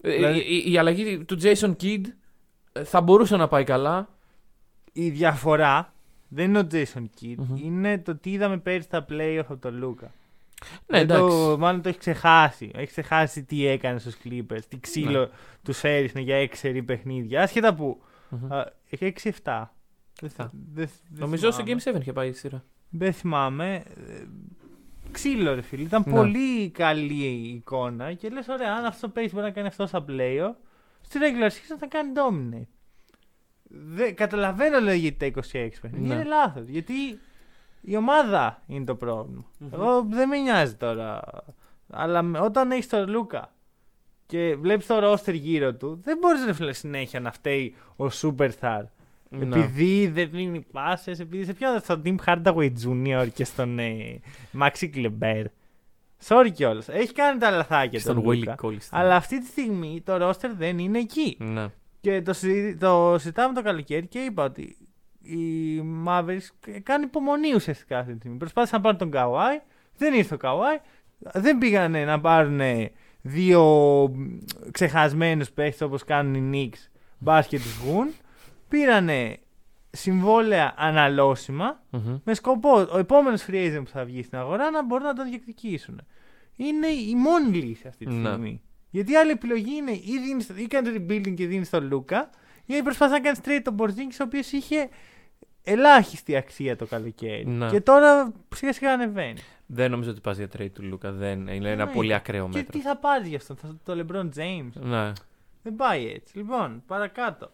Ε, δηλαδή- η, η- η αλλαγή του Jason Kidd ε, θα μπορούσε να πάει καλά. Η διαφορά δεν είναι ο Jason Kidd, Μμμ. είναι το τι είδαμε πέρυσι στα playoff από τον Λούκα. Ναι, Δεν εντάξει. το, μάλλον το έχει ξεχάσει. Έχει ξεχάσει τι έκανε στους Clippers, τι ξύλο Ναι. τους έριχνε για 6 παιχνίδια. Άσχετα που. Μμμ. α, Έχει 6-7. Δεν, Θα. δεν- δεν Νομίζω στο θυμάμαι. Game 7 είχε πάει η σειρά. Δεν θυμάμαι. Ε, Ξύλο, ρε φίλε. Ήταν Ναι. πολύ καλή η εικόνα και λες: Ωραία, αν αυτό το pace μπορεί να κάνει αυτό στα playoff, στη regular season θα κάνει dominate. Δεν, καταλαβαίνω λέει γιατί τα 26 παιχνίδια. Ναι. Είναι λάθος. Γιατί η ομάδα είναι το πρόβλημα. Μμμ. Εγώ δεν με νοιάζει τώρα. Αλλά με- όταν έχεις τον Λούκα και βλέπεις το roster γύρω του, δεν μπορείς ρε φίλε συνέχεια να φταίει ο superstar. Ναι. Επειδή δεν δίνει πάσες, επειδή σε ποιον στον Tim Hardaway Jr. και στον ε, Maxi Kleber. Sorry κιόλας. Έχει κάνει τα λαθάκια Στον τον Willie Λούκα. Collins. Αλλά αυτή τη στιγμή το roster δεν είναι εκεί. Ναι. Και το, συζη- το συζητάμε το καλοκαίρι και είπα ότι οι Mavericks κάνουν υπομονή ουσιαστικά αυτή τη στιγμή. Προσπάθησαν να πάρουν τον Kawhi, δεν ήρθε ο Kawhi, δεν πήγανε να πάρουν δύο ξεχασμένους παίχτες όπως κάνουν οι Knicks μπάσκετ τους βγουν. Πήρανε συμβόλαια αναλώσιμα Μμμ. με σκοπό ο επόμενος free agent που θα βγει στην αγορά να μπορούν να τον διεκδικήσουν. Είναι η μόνη λύση αυτή τη Ναι. στιγμή. Γιατί η άλλη επιλογή είναι ή, δίνεις, ή κάνεις rebuilding και δίνεις τον Λούκα, ή προσπαθείς να κάνεις trade τον Μπορζίνκη, ο οποίος είχε ελάχιστη αξία το καλοκαίρι. Ναι. Και τώρα σιγά σιγά ανεβαίνει. Δεν νομίζω ότι πας για trade του Λούκα. Δεν, είναι ένα Ναι. πολύ ακραίο Και μέτρο. τι θα πάρεις γι' αυτό, θα, το LeBron James. Ναι. Δεν πάει έτσι. Λοιπόν, παρακάτω.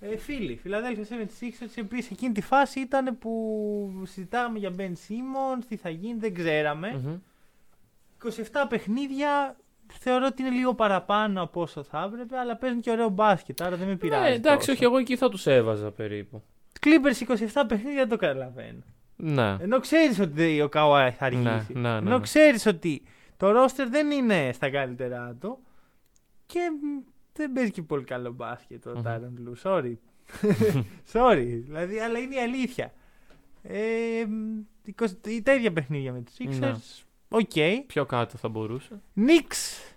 Ε, φίλοι, Philadelphia 76ers επίση εκείνη τη φάση ήταν που συζητάμε για Ben Simmons, τι θα γίνει, δεν ξέραμε. Μμμ. 27 παιχνίδια θεωρώ ότι είναι λίγο παραπάνω από όσο θα έπρεπε, αλλά παίζουν και ωραίο μπάσκετ, άρα δεν με πειράζει. Ναι, εντάξει, τόσο. όχι, εγώ εκεί θα τους έβαζα περίπου. Clippers 27 παιχνίδια δεν το καταλαβαίνω. Ναι. Ενώ ξέρεις ότι ο Καουάι θα αργήσει. Ναι, ναι, ναι, Ενώ ναι. ξέρεις ότι το ρόστερ δεν είναι στα καλύτερά του και μ, δεν παίζει και πολύ καλό μπάσκετ ο Μμμ. Tyronn Lue. Sorry. Sorry. Δηλαδή, αλλά είναι η αλήθεια. Ε, μ, 20 τα ίδια παιχνίδια με τους Ναι. Sixers. Οκ. Πιο κάτω θα μπορούσε. Knicks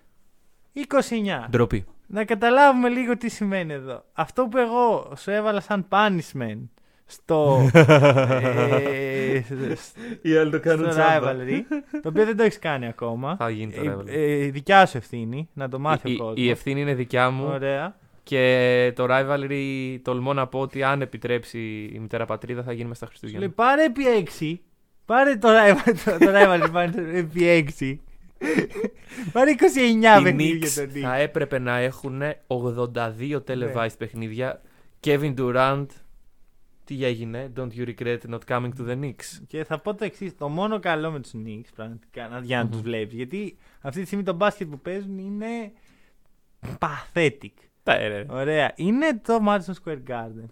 29. Ντροπή. Να καταλάβουμε λίγο τι σημαίνει εδώ. Αυτό που εγώ σου έβαλα σαν punishment στο, ε, Οι άλλοι το στο rivalry, το οποίο δεν το έχεις κάνει ακόμα. Θα γίνει το Ε, rivalry. ε, δικιά σου ευθύνη, να το μάθει Η- ο η, κόσμος. η ευθύνη είναι δικιά μου Ωραία. και το rivalry τολμώ να πω ότι αν επιτρέψει η μητέρα πατρίδα θα γίνει μες στα Σου λέει Χριστούγεννα. πάρε επί 6. Πάρε το rivalry, το, το rivalry πάρε το επί 6. πάρε 29 Οι παιχνίδια Knicks τον Knicks. θα έπρεπε να έχουν 82 televised Ναι. παιχνίδια. Kevin Durant, τι έγινε, don't you regret not coming to the Knicks. Και θα πω το εξής: Το μόνο καλό με τους Knicks πραγματικά να- για να Μμμ. τους βλέπεις. Γιατί αυτή τη στιγμή το μπάσκετ που παίζουν είναι pathetic. Ναι, ρε. Ωραία. Είναι το Madison Square Garden.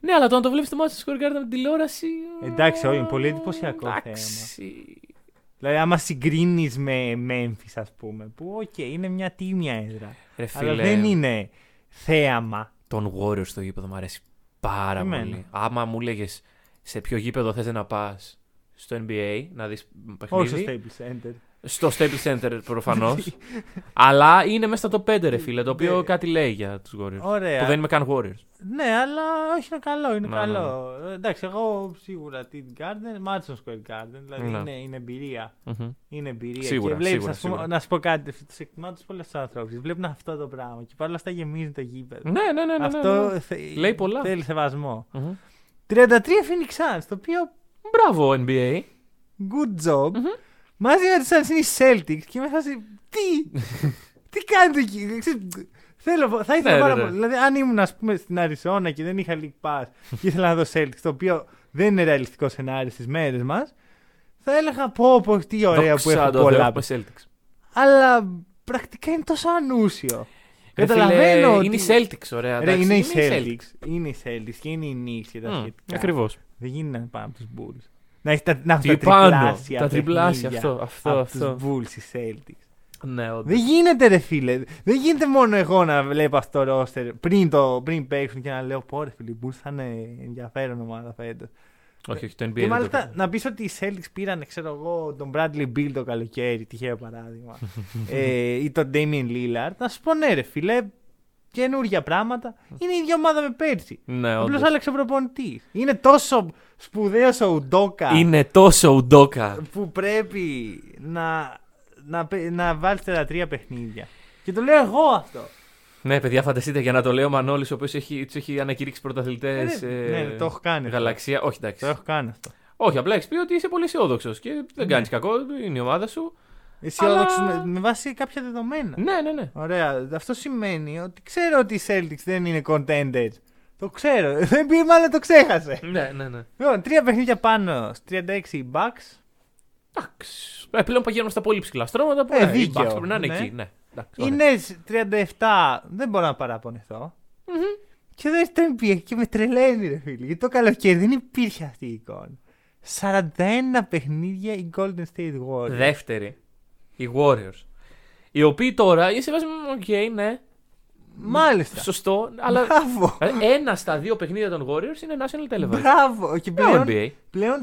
Ναι, αλλά το να το βλέπεις το Madison Square Garden με την τηλεόραση. Εντάξει, όχι, είναι πολύ εντυπωσιακό Εντάξει. Δηλαδή, άμα συγκρίνεις με Memphis, ας πούμε, που οκ, είναι μια τίμια έδρα. Ρε φίλε, Αλλά δεν είναι θέαμα. τον Warriors στο γήπεδο μου αρέσει πάρα Εμένα. πολύ. Άμα μου έλεγε σε ποιο γήπεδο θες να πας στο NBA να δεις Όχι στο παιχνίδι. Staples Center. Στο Staples Center προφανώς. αλλά είναι μέσα στο top 5 ρε φίλε, το οποίο Ναι. κάτι λέει για τους Warriors. Ωραία. Που δεν είμαι καν Warriors. Ναι, αλλά όχι είναι καλό, είναι Ναι, καλό. Εντάξει, εγώ σίγουρα την Garden, Madison Square Garden, δηλαδή Ναι. είναι, είναι εμπειρία. Μμμ. Είναι εμπειρία. Σίγουρα, και βλέπεις, σίγουρα, ας πούμε, σίγουρα. να σου πω κάτι, του εκτιμάω του πολλού ανθρώπου. Βλέπουν αυτό το πράγμα και παρόλα αυτά γεμίζουν το γήπεδο. Ναι, ναι, ναι. ναι, ναι, αυτό ναι. θε- Λέει πολλά. Θέλει σεβασμό. Μμμ. 33 Phoenix Suns, το οποίο Μπράβο, NBA. good job. Μμμ. Μαζί με τους Suns είναι οι Celtics και είμαι σε φάση, Τι! τι κάνετε εκεί; Ξέρεις, Θέλω, θα ήθελα Ναι, πάρα ναι, ναι. πολύ. Δηλαδή, αν ήμουν ας πούμε, στην Αρισόνα και δεν είχα League Pass και ήθελα να δω Celtics, το οποίο δεν είναι ρεαλιστικό σενάριο στις μέρες μας, θα έλεγα πω, πω τι ωραία που Δόξα έχω τω Θεώ πολλά. που είμαι Celtics. Αλλά πρακτικά είναι τόσο ανούσιο. Ρε Καταλαβαίνω φίλε, ότι- Είναι οι Celtics, ωραία. Ρε, εντάξει, είναι οι οι Celtics. Είναι οι Celtics και είναι οι Knicks και τα Μμ, σχετικά. Ακριβώς. Δεν γίνεται να πάμε από τους Bulls. Να έχεις τα, να έχουν Τι τα πάνω, τριπλάσια. τα τριπλάσια, παιχνίδια αυτό, αυτό, από αυτό. Τους Bulls οι Celtics. Ναι, όντως. Δεν γίνεται, ρε φίλε. Δεν γίνεται μόνο εγώ να βλέπω αυτό το ρόστερ πριν, το, πριν παίξουν και να λέω: Πω, ρε φίλε, η Bulls θα είναι ενδιαφέρον ομάδα φέτος. Όχι, όχι, το NBA. Και δεν μάλιστα το να πεις ότι οι Celtics πήραν, ξέρω εγώ, τον Bradley Bill το καλοκαίρι, τυχαίο παράδειγμα, ε, ή τον Damian Lillard. Να σου πω ναι, ρε φίλε, καινούργια πράγματα. Είναι η ίδια ομάδα με πέρσι. Ναι, Απλώς όντως. άλλαξε ο προπονητής. Είναι τόσο σπουδαίος ο Ουντόκα Είναι τόσο ουντόκα. που πρέπει να, να, παι- να βάλει τα τρία παιχνίδια. Και το λέω εγώ αυτό. Ναι, παιδιά, φανταστείτε για να το λέει ο Μανώλης, ο οποίος έχει, τους έχει ανακηρύξει πρωταθλητές. Ε, ναι, ναι, το έχω κάνει αυτό. Γαλαξία. Όχι, εντάξει. Το έχω κάνει αυτό. Όχι, απλά έχεις πει ότι είσαι πολύ αισιόδοξος και δεν Ναι. κάνεις κακό. Είναι η ομάδα σου. Αισιόδοξο Αλλά- με, με βάση κάποια δεδομένα. Ναι, ναι, ναι. Ωραία. Αυτό σημαίνει ότι ξέρω ότι οι Celtics δεν είναι contenders. Το ξέρω. Δεν πει, μάλλον το ξέχασε. ναι, ναι, ναι. Λοιπόν, τρία παιχνίδια πάνω. 36 οι Bucks. Εντάξει. Ε, πλέον παγαίνουμε στα πολύ ψηλά στρώματα. Που, Ε, ναι, οι δίκαιο, Bucks πρέπει να είναι ναι. εκεί. Ναι. Εντάξει, Οι ωραία. Nets 37. Δεν μπορώ να παραπονεθώ. Και δεν το NBA και με τρελαίνει, ρε φίλε. Γιατί το καλοκαίρι δεν υπήρχε αυτή η εικόνα. 41 παιχνίδια οι Golden State Warriors. Δεύτερη. Οι Warriors. Οι οποίοι τώρα είσαι βάζει. Οκ, ναι. Μάλιστα. Σωστό. Αλλά Μπράβο. ε, ένα στα δύο παιχνίδια των Warriors είναι national television. Μπράβο. Και Ναι, πλέον, NBA. πλέον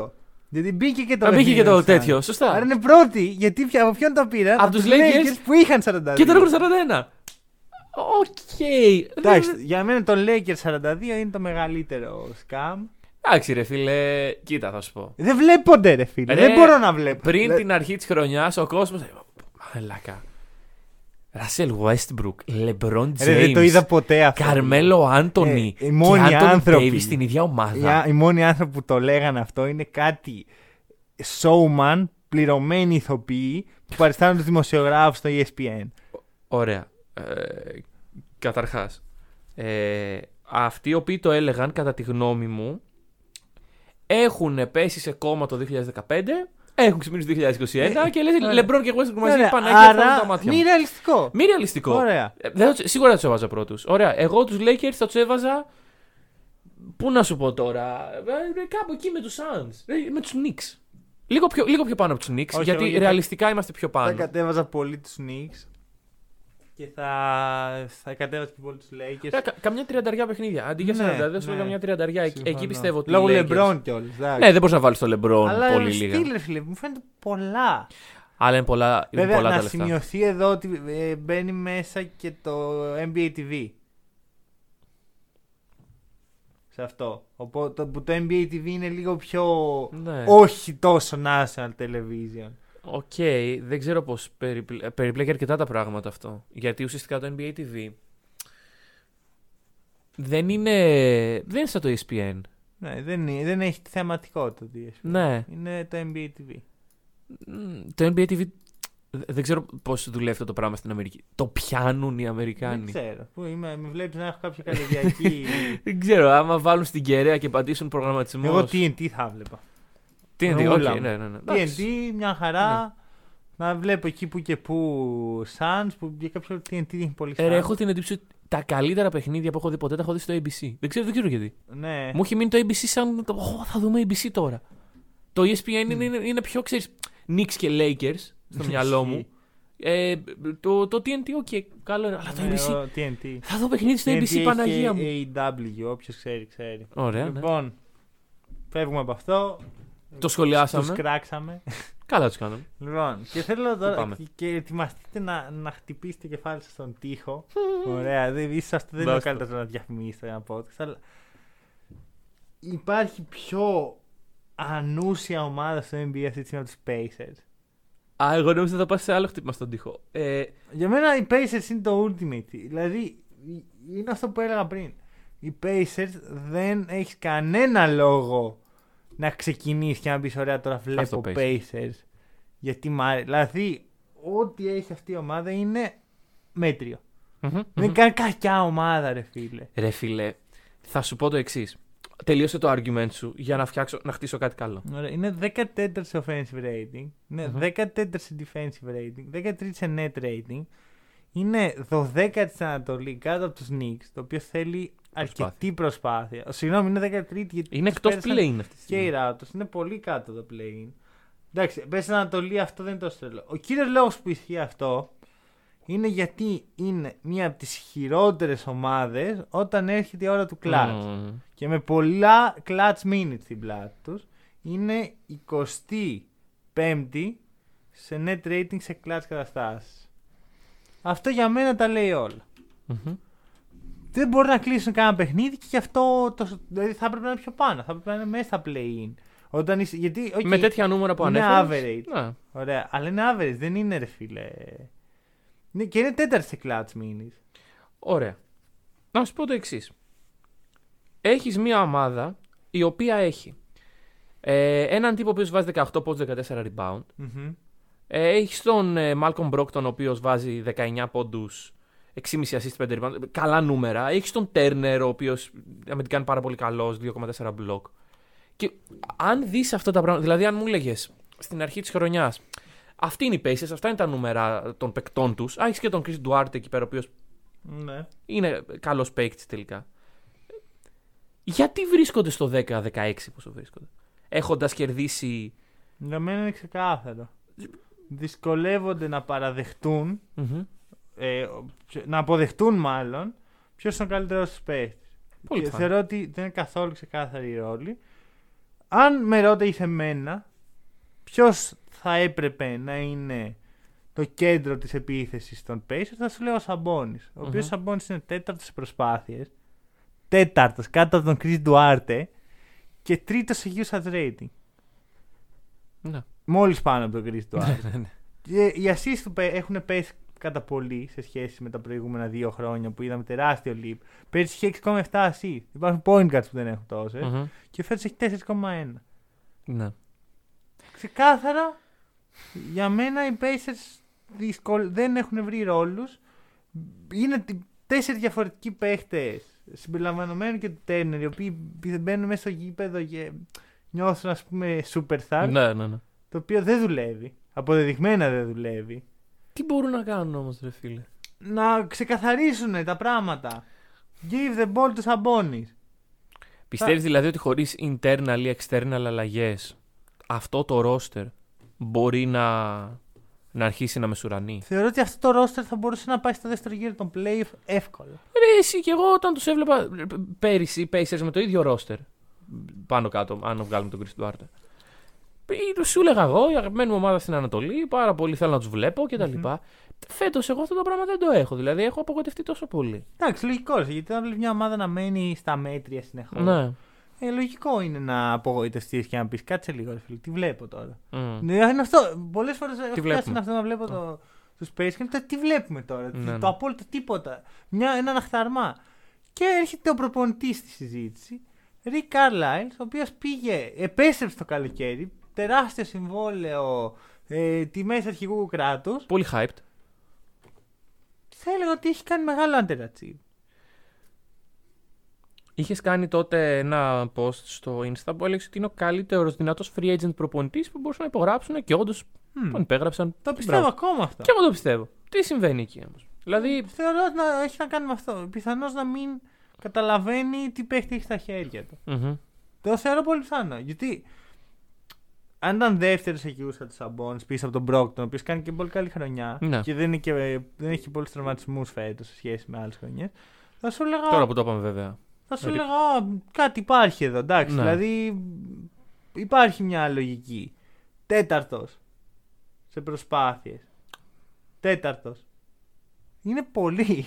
42. Γιατί μπήκε και το. Α, μπήκε παιχνίδι και το των τέτοιο, Suns. σωστά. Άρα είναι πρώτη. Γιατί πια, από ποιον το πήραν; Από τους τους Lakers που είχαν 42. Και τώρα έχουν 41. Οκ. Εντάξει, για μένα το Lakers 42 είναι το μεγαλύτερο scam. Εντάξει, ρε φίλε, κοίτα, θα σου πω. Δεν βλέπονται, ρε φίλε. Ρε, δεν μπορώ να βλέπω. Πριν Λε- την αρχή της χρονιάς, ο κόσμο. Μαλάκα. Ράσελ Westbrook, LeBron Ρε, δεν το James, είδα ποτέ αυτό. Καρμέλο Άντωνη Ε, οι μόνοι και Άντωνη άνθρωποι. Davis στην ίδια Οι, ομάδα. οι μόνοι άνθρωποι που το λέγανε αυτό είναι κάτι showman, πληρωμένοι ηθοποιοί που παριστάνουν τους δημοσιογράφους στο E ESPN. Ωραία. Ε, Καταρχάς, ε, αυτοί οι οποίοι το έλεγαν, κατά τη γνώμη μου, έχουν πέσει σε κόμμα το 2015, έχουν ξυπνήσει το 2021 και λες ωραία. LeBron και Westbrook μαζί Ωραία, Παναγία θα άρα τα μάτια μη μου. ρεαλιστικό. Μη ρεαλιστικό. Ωραία. Ε, δεν θα τους- σίγουρα θα τους έβαζα πρώτους. Ωραία. Εγώ τους Lakers θα τους έβαζα. Πού να σου πω τώρα; ε, Κάπου εκεί με τους Suns. Ε, Με τους Knicks. Λίγο πιο, λίγο πιο πάνω από τους Knicks. Όχι, γιατί όχι, θα- ρεαλιστικά είμαστε πιο Θα πάνω. κατέβαζα πολύ τους Knicks και θα, θα κατέβαζα και πολύ τους Lakers. Ε, κα- καμιά τριανταριά παιχνίδια. Αντί για Ναι, 40, δεν σου λέω ναι. καμιά τριανταριά. Εκεί, Συμφωνώ. εκεί πιστεύω ότι. Λόγω οι Lakers- LeBron κιόλας. Ναι, δεν μπορείς να βάλεις το LeBron Αλλά πολύ λίγα. στυλ, ρε φίλε, μου φαίνεται πολλά. Αλλά είναι πολλά, είναι Βέβαια, πολλά να τα λεφτά. σημειωθεί εδώ ότι ε, μπαίνει μέσα και το NBA TV. Σε αυτό. Οπότε το- που το NBA TV είναι λίγο πιο. Ναι. Όχι τόσο national television. Οκ, δεν ξέρω πώς περιπλέ... περιπλέκει αρκετά τα πράγματα αυτό. Γιατί ουσιαστικά το NBA TV δεν είναι, δεν είναι σαν το ESPN. Ναι, δεν, είναι- δεν έχει θεματικότητα το ESPN. Ναι. Είναι το NBA TV. Μ, Το NBA TV δε- δεν ξέρω πώς δουλεύει αυτό το πράγμα στην Αμερική. Το πιάνουν οι Δεν Αμερικάνοι. ξέρω. Πού είμαι, με βλέπεις να έχω κάποια καλωδιακή. Δεν ξέρω, άμα βάλουν στην κεραία και πατήσουν προγραμματισμό. Εγώ TNT θα βλέπα. Τι είναι, Όλα οκ, μου. ναι, ναι, ναι. Εντάξει. TNT, μια χαρά. Να βλέπω εκεί που και που Suns, που για κάποιο TNT έχει πολύ Ε, ρε, Suns. έχω την εντύπωση ότι τα καλύτερα παιχνίδια που έχω δει ποτέ τα έχω δει στο ABC. Δεν ξέρω, δεν ξέρω γιατί. Ναι. Μου έχει μείνει το ABC σαν. το, «Ω, θα δούμε ABC τώρα. Το ESPN είναι, είναι, είναι πιο, ξέρεις, Knicks και Lakers στο μυαλό μου. Ε, το, το TNT, οκ, καλό είναι. Αλλά το Ναι, ABC. ο TNT. Θα δω παιχνίδι στο TNT ABC, έχει Παναγία και μου. AEW, όποιος ξέρει, ξέρει. Ωραία, ναι. Λοιπόν, φεύγουμε από αυτό. Το σχολιάσαμε. Τους κράξαμε. Καλά τους κάναμε. Λοιπόν, και θέλω τώρα πάμε; και, και ετοιμαστείτε να, να χτυπήσετε κεφάλι σας στον τοίχο. Ωραία, δεν, ίσως αυτό δεν είναι ο Μπάστα. καλύτερος να διαφημίσετε ένα podcast, αλλά υπάρχει πιο ανούσια ομάδα στο NBA αυτή τη στιγμή από τους Pacers. Α, εγώ νόμιζα θα πας σε άλλο χτύπημα στον τοίχο. Ε, Για μένα οι Pacers είναι το ultimate. Δηλαδή, είναι αυτό που έλεγα πριν. Οι Pacers δεν έχεις κανένα λόγο να ξεκινήσει και να πεις: Ωραία, τώρα βλέπω Αυτό Pacers. Pacers. Γιατί μ' άρεσε. Δηλαδή, ό,τι έχει αυτή η ομάδα είναι μέτριο. μμμ, Δεν μμμ. είναι καν κακιά ομάδα, ρε φίλε. Ρε φίλε, θα σου πω το εξής. Τελείωσε το argument σου για να, φτιάξω, να χτίσω κάτι καλό. Ωραία, Είναι 14 σε offensive rating, είναι Μμμ. 14 σε defensive rating, 13 σε net rating. Είναι 12 στην Ανατολή κάτω από τους Knicks, το οποίο θέλει αρκετή προσπάθεια. Συγγνώμη, είναι 13 γιατί Είναι τους εκτός πέρασαν play αυτή τη Και οι στιγμή. Raptors είναι πολύ κάτω το play Εντάξει, πες στην Ανατολή αυτό δεν είναι τόσο τρελό. Ο κύριος λόγος που ισχύει αυτό είναι γιατί είναι μία από τις χειρότερες ομάδες όταν έρχεται η ώρα του κλατ. Μμμ. Και με πολλά clutch minutes στην πλάτη τους είναι 25η σε net rating σε clutch καταστάσεις. Αυτό για μένα τα λέει όλα. Μμμ. Δεν μπορεί να κλείσουν κανένα παιχνίδι και γι' αυτό το, δηλαδή θα έπρεπε να είναι πιο πάνω. Θα έπρεπε να είναι μέσα στα play-in. Όταν είσαι, γιατί, okay, Με τέτοια νούμερα που είναι ανέφερες. average. Ναι. Ωραία, αλλά είναι average, δεν είναι ρε φίλε. Ναι, και είναι τέταρτη σε clutch minis. Ωραία. Να σου πω το εξής. Έχεις μία ομάδα η οποία έχει ε, έναν τύπο ο οποίος βάζει 18 πόντου 14 rebound. Μμμ. Ε, έχεις τον ε, Malcolm Brockton ο οποίος βάζει 19 πόντους 6,5 assist 5 rebound. Καλά νούμερα. Έχεις τον Turner ο οποίος αμυντικά είναι πάρα πολύ καλό, 2,4 block. Και αν δεις αυτά τα πράγματα, δηλαδή αν μου έλεγες στην αρχή της χρονιάς, αυτοί είναι οι Pacers, αυτά είναι τα νούμερα των παικτών τους. Α, έχεις και τον Chris Duarte εκεί πέρα, ο οποίος Ναι. είναι καλός παίκτης τελικά. Γιατί βρίσκονται στο 10-16 πόσο βρίσκονται. Έχοντας κερδίσει. Για μένα είναι ξεκάθαρο. Δυσκολεύονται να παραδεχτούν, Μμμ. Ε, να αποδεχτούν μάλλον, ποιος είναι ο καλύτερος του παίχτη. Πολύ Και πιθανό. θεωρώ ότι δεν είναι καθόλου ξεκάθαρη η ρόλη. Αν με ρώτησε εμένα, ποιος θα έπρεπε να είναι το κέντρο της επίθεσης των Pacers, θα σου λέω ο Σαμπόνις. Ο οποίος Μμμ. Σαμπόνις είναι τέταρτος σε προσπάθειες, τέταρτος κάτω από τον Chris Duarte και τρίτος σε usage rating. Ναι. Μόλις πάνω από τον Chris Duarte. Ναι, ναι. Και οι assists του πέ- έχουν πέσει κατά πολύ σε σχέση με τα προηγούμενα δύο χρόνια που είδαμε τεράστιο leap. Πέρυσι είχε 6,7 assists. Υπάρχουν point guards που δεν έχουν τόσες. Μμμ. Και φέτος έχει 4,1. Ναι. Ξεκάθαρα για μένα οι Pacers δυσκολ... δεν έχουν βρει ρόλους. Είναι τε- τέσσερις διαφορετικοί παίχτες συμπεριλαμβανομένου και του Turner οι οποίοι μπαίνουν μέσα στο γήπεδο και νιώθουν ας πούμε superstar. ναι, ναι, ναι. Το οποίο δεν δουλεύει. Αποδεδειγμένα δεν δουλεύει. Τι μπορούν να κάνουν όμως, ρε φίλε; να ξεκαθαρίσουν τα πράγματα. Give the ball to Sabonis. Πιστεύεις δηλαδή ότι χωρίς internal ή external αλλαγές αυτό το roster μπορεί να, να αρχίσει να μεσουρανεί; Θεωρώ ότι αυτό το roster θα μπορούσε να πάει στο δεύτερο γύρο των play εύκολα. Ρε, εσύ και εγώ όταν τους έβλεπα ε, πέρυσι οι Pacers με το ίδιο roster. Πάνω κάτω, αν βγάλουμε τον Chris Duarte. Ε, Σου έλεγα εγώ, η αγαπημένη μου ομάδα στην Ανατολή, πάρα πολύ θέλω να τους βλέπω κτλ. Mm-hmm. Φέτος εγώ αυτό το πράγμα δεν το έχω. Δηλαδή έχω απογοητευτεί τόσο πολύ. Εντάξει, λογικό. είναι, Γιατί όταν βλέπεις μια ομάδα να μένει στα μέτρια συνεχώς. Ναι. Ε, λογικό είναι να απογοητευτείς και να πεις κάτσε λίγο, ρε φίλε. Τι βλέπω τώρα. Μμ. Ναι, είναι αυτό. Πολλές φορές έχω βλέπουμε; φτάσει αυτό να βλέπω το, τους Space και λέω, τι βλέπουμε τώρα. Ναι, ναι. Το απόλυτο τίποτα. Μια, ένα αχταρμά. Και έρχεται ο προπονητής στη συζήτηση, Rick Carlisle, ο οποίος πήγε, επέστρεψε το καλοκαίρι, τεράστιο συμβόλαιο, ε, τιμές αρχηγού κράτους. Πολύ hyped. Θα έλεγα ότι έχει κάνει μεγάλο underachieve. Είχες κάνει τότε ένα post στο Insta που έλεγε ότι είναι ο καλύτερος δυνατός free agent προπονητής που μπορούσαν να υπογράψουν και όντως Μμ. τον υπέγραψαν. Το πιστεύω Μπράβο. ακόμα αυτό. Και εγώ το πιστεύω. Τι συμβαίνει εκεί όμως; Δηλαδή, Θεωρώ ότι να, έχει να κάνει με αυτό. Πιθανώς να μην καταλαβαίνει τι παίχτη έχει στα χέρια του. μμμ. Το θεωρώ πολύ πιθανό. Γιατί αν ήταν δεύτερο εγγυούσα του Σαμπόν πίσω από τον Μπρόκτον, ο οποίος κάνει και πολύ καλή χρονιά Ναι. και δεν, είναι και, δεν έχει πολλούς τραυματισμούς φέτος σε σχέση με άλλες χρονιές, θα σου έλεγα. τώρα που το είπαμε βέβαια. Θα σου Ρι- έλεγα «Α, κάτι υπάρχει εδώ. Εντάξει, Ναι. δηλαδή υπάρχει μια λογική. Τέταρτος σε προσπάθειες. Τέταρτος. Είναι πολύ.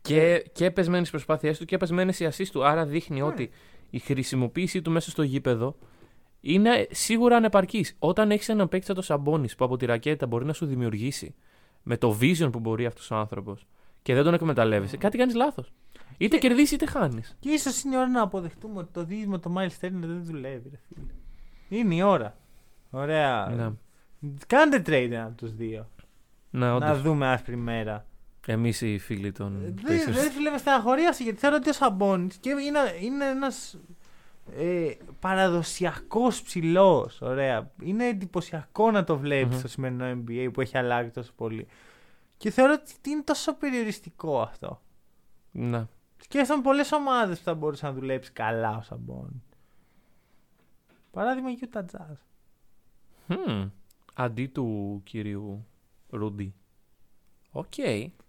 Και, και πεσμένες οι προσπάθειές του και πεσμένες οι assist του. Άρα δείχνει Ναι. ότι η χρησιμοποίησή του μέσα στο γήπεδο είναι σίγουρα ανεπαρκής. Όταν έχεις έναν παίκτη σαν το Σαμπόνι που από τη ρακέτα μπορεί να σου δημιουργήσει με το vision που μπορεί αυτός ο άνθρωπος και δεν τον εκμεταλλεύεσαι, κάτι κάνεις λάθος. Είτε Και- κερδίσεις είτε χάνεις. Και ίσως είναι η ώρα να αποδεχτούμε ότι το δίδυμο το Miles Turner δεν δουλεύει. Ρε φίλε. Είναι η ώρα. Ωραία. Ναι, Κάντε trade ένα από τους δύο. ναι Να όντως. δούμε άσπρη μέρα. Εμείς οι φίλοι των Δεν Pacers. δεν φίλε με στεναχωρίασε γιατί θέλω ότι ο Σαμπόνι και είναι, είναι ένας ε, παραδοσιακός ψηλός. Ωραία. Είναι εντυπωσιακό να το βλέπεις Μμμ. στο σημερινό NBA που έχει αλλάξει τόσο πολύ. Και θεωρώ ότι είναι τόσο περιοριστικό αυτό. Ναι. Σκέφτομαι πολλές ομάδες που θα μπορούσε να δουλέψει καλά ο Σαμπόνι. Παράδειγμα Utah Jazz. Μμμ. Αντί του κυρίου Ρούντι. Οκ.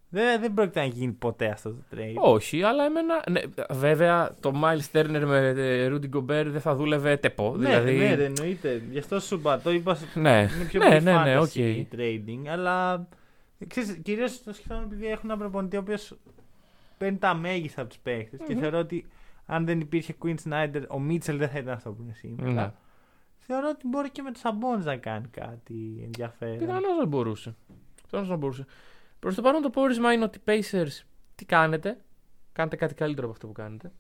Δεν, δεν πρόκειται να γίνει ποτέ αυτό το trade. Όχι, αλλά εμένα. Ναι, βέβαια, το Miles Turner με ε, Rudy Gobert δεν θα δούλευε τεπό. Ναι, δηλαδή... ναι, δεν εννοείται. Γι' αυτό σου είπα. Το είπα. ναι. Είναι πιο ναι, πολύ ναι, ναι, fantasy οκ. trading. Αλλά ξέρεις, κυρίως το σκεφτόμουν επειδή έχουν ένα προπονητή ο οποίος παίρνει τα μέγιστα από τους παίχτες Και Μμμ. θεωρώ ότι αν δεν υπήρχε Queen Snyder, ο Μίτσελ δεν θα ήταν αυτό που είναι σήμερα. Ναι. Θεωρώ ότι μπορεί και με τους Σαμπόνι να κάνει κάτι ενδιαφέρον. Πιθανώ να μπορούσε. Πιθανώ να μπορούσε. Προς το παρόν το πόρισμα είναι ότι Pacers τι κάνετε; Κάνετε κάτι καλύτερο από αυτό που κάνετε.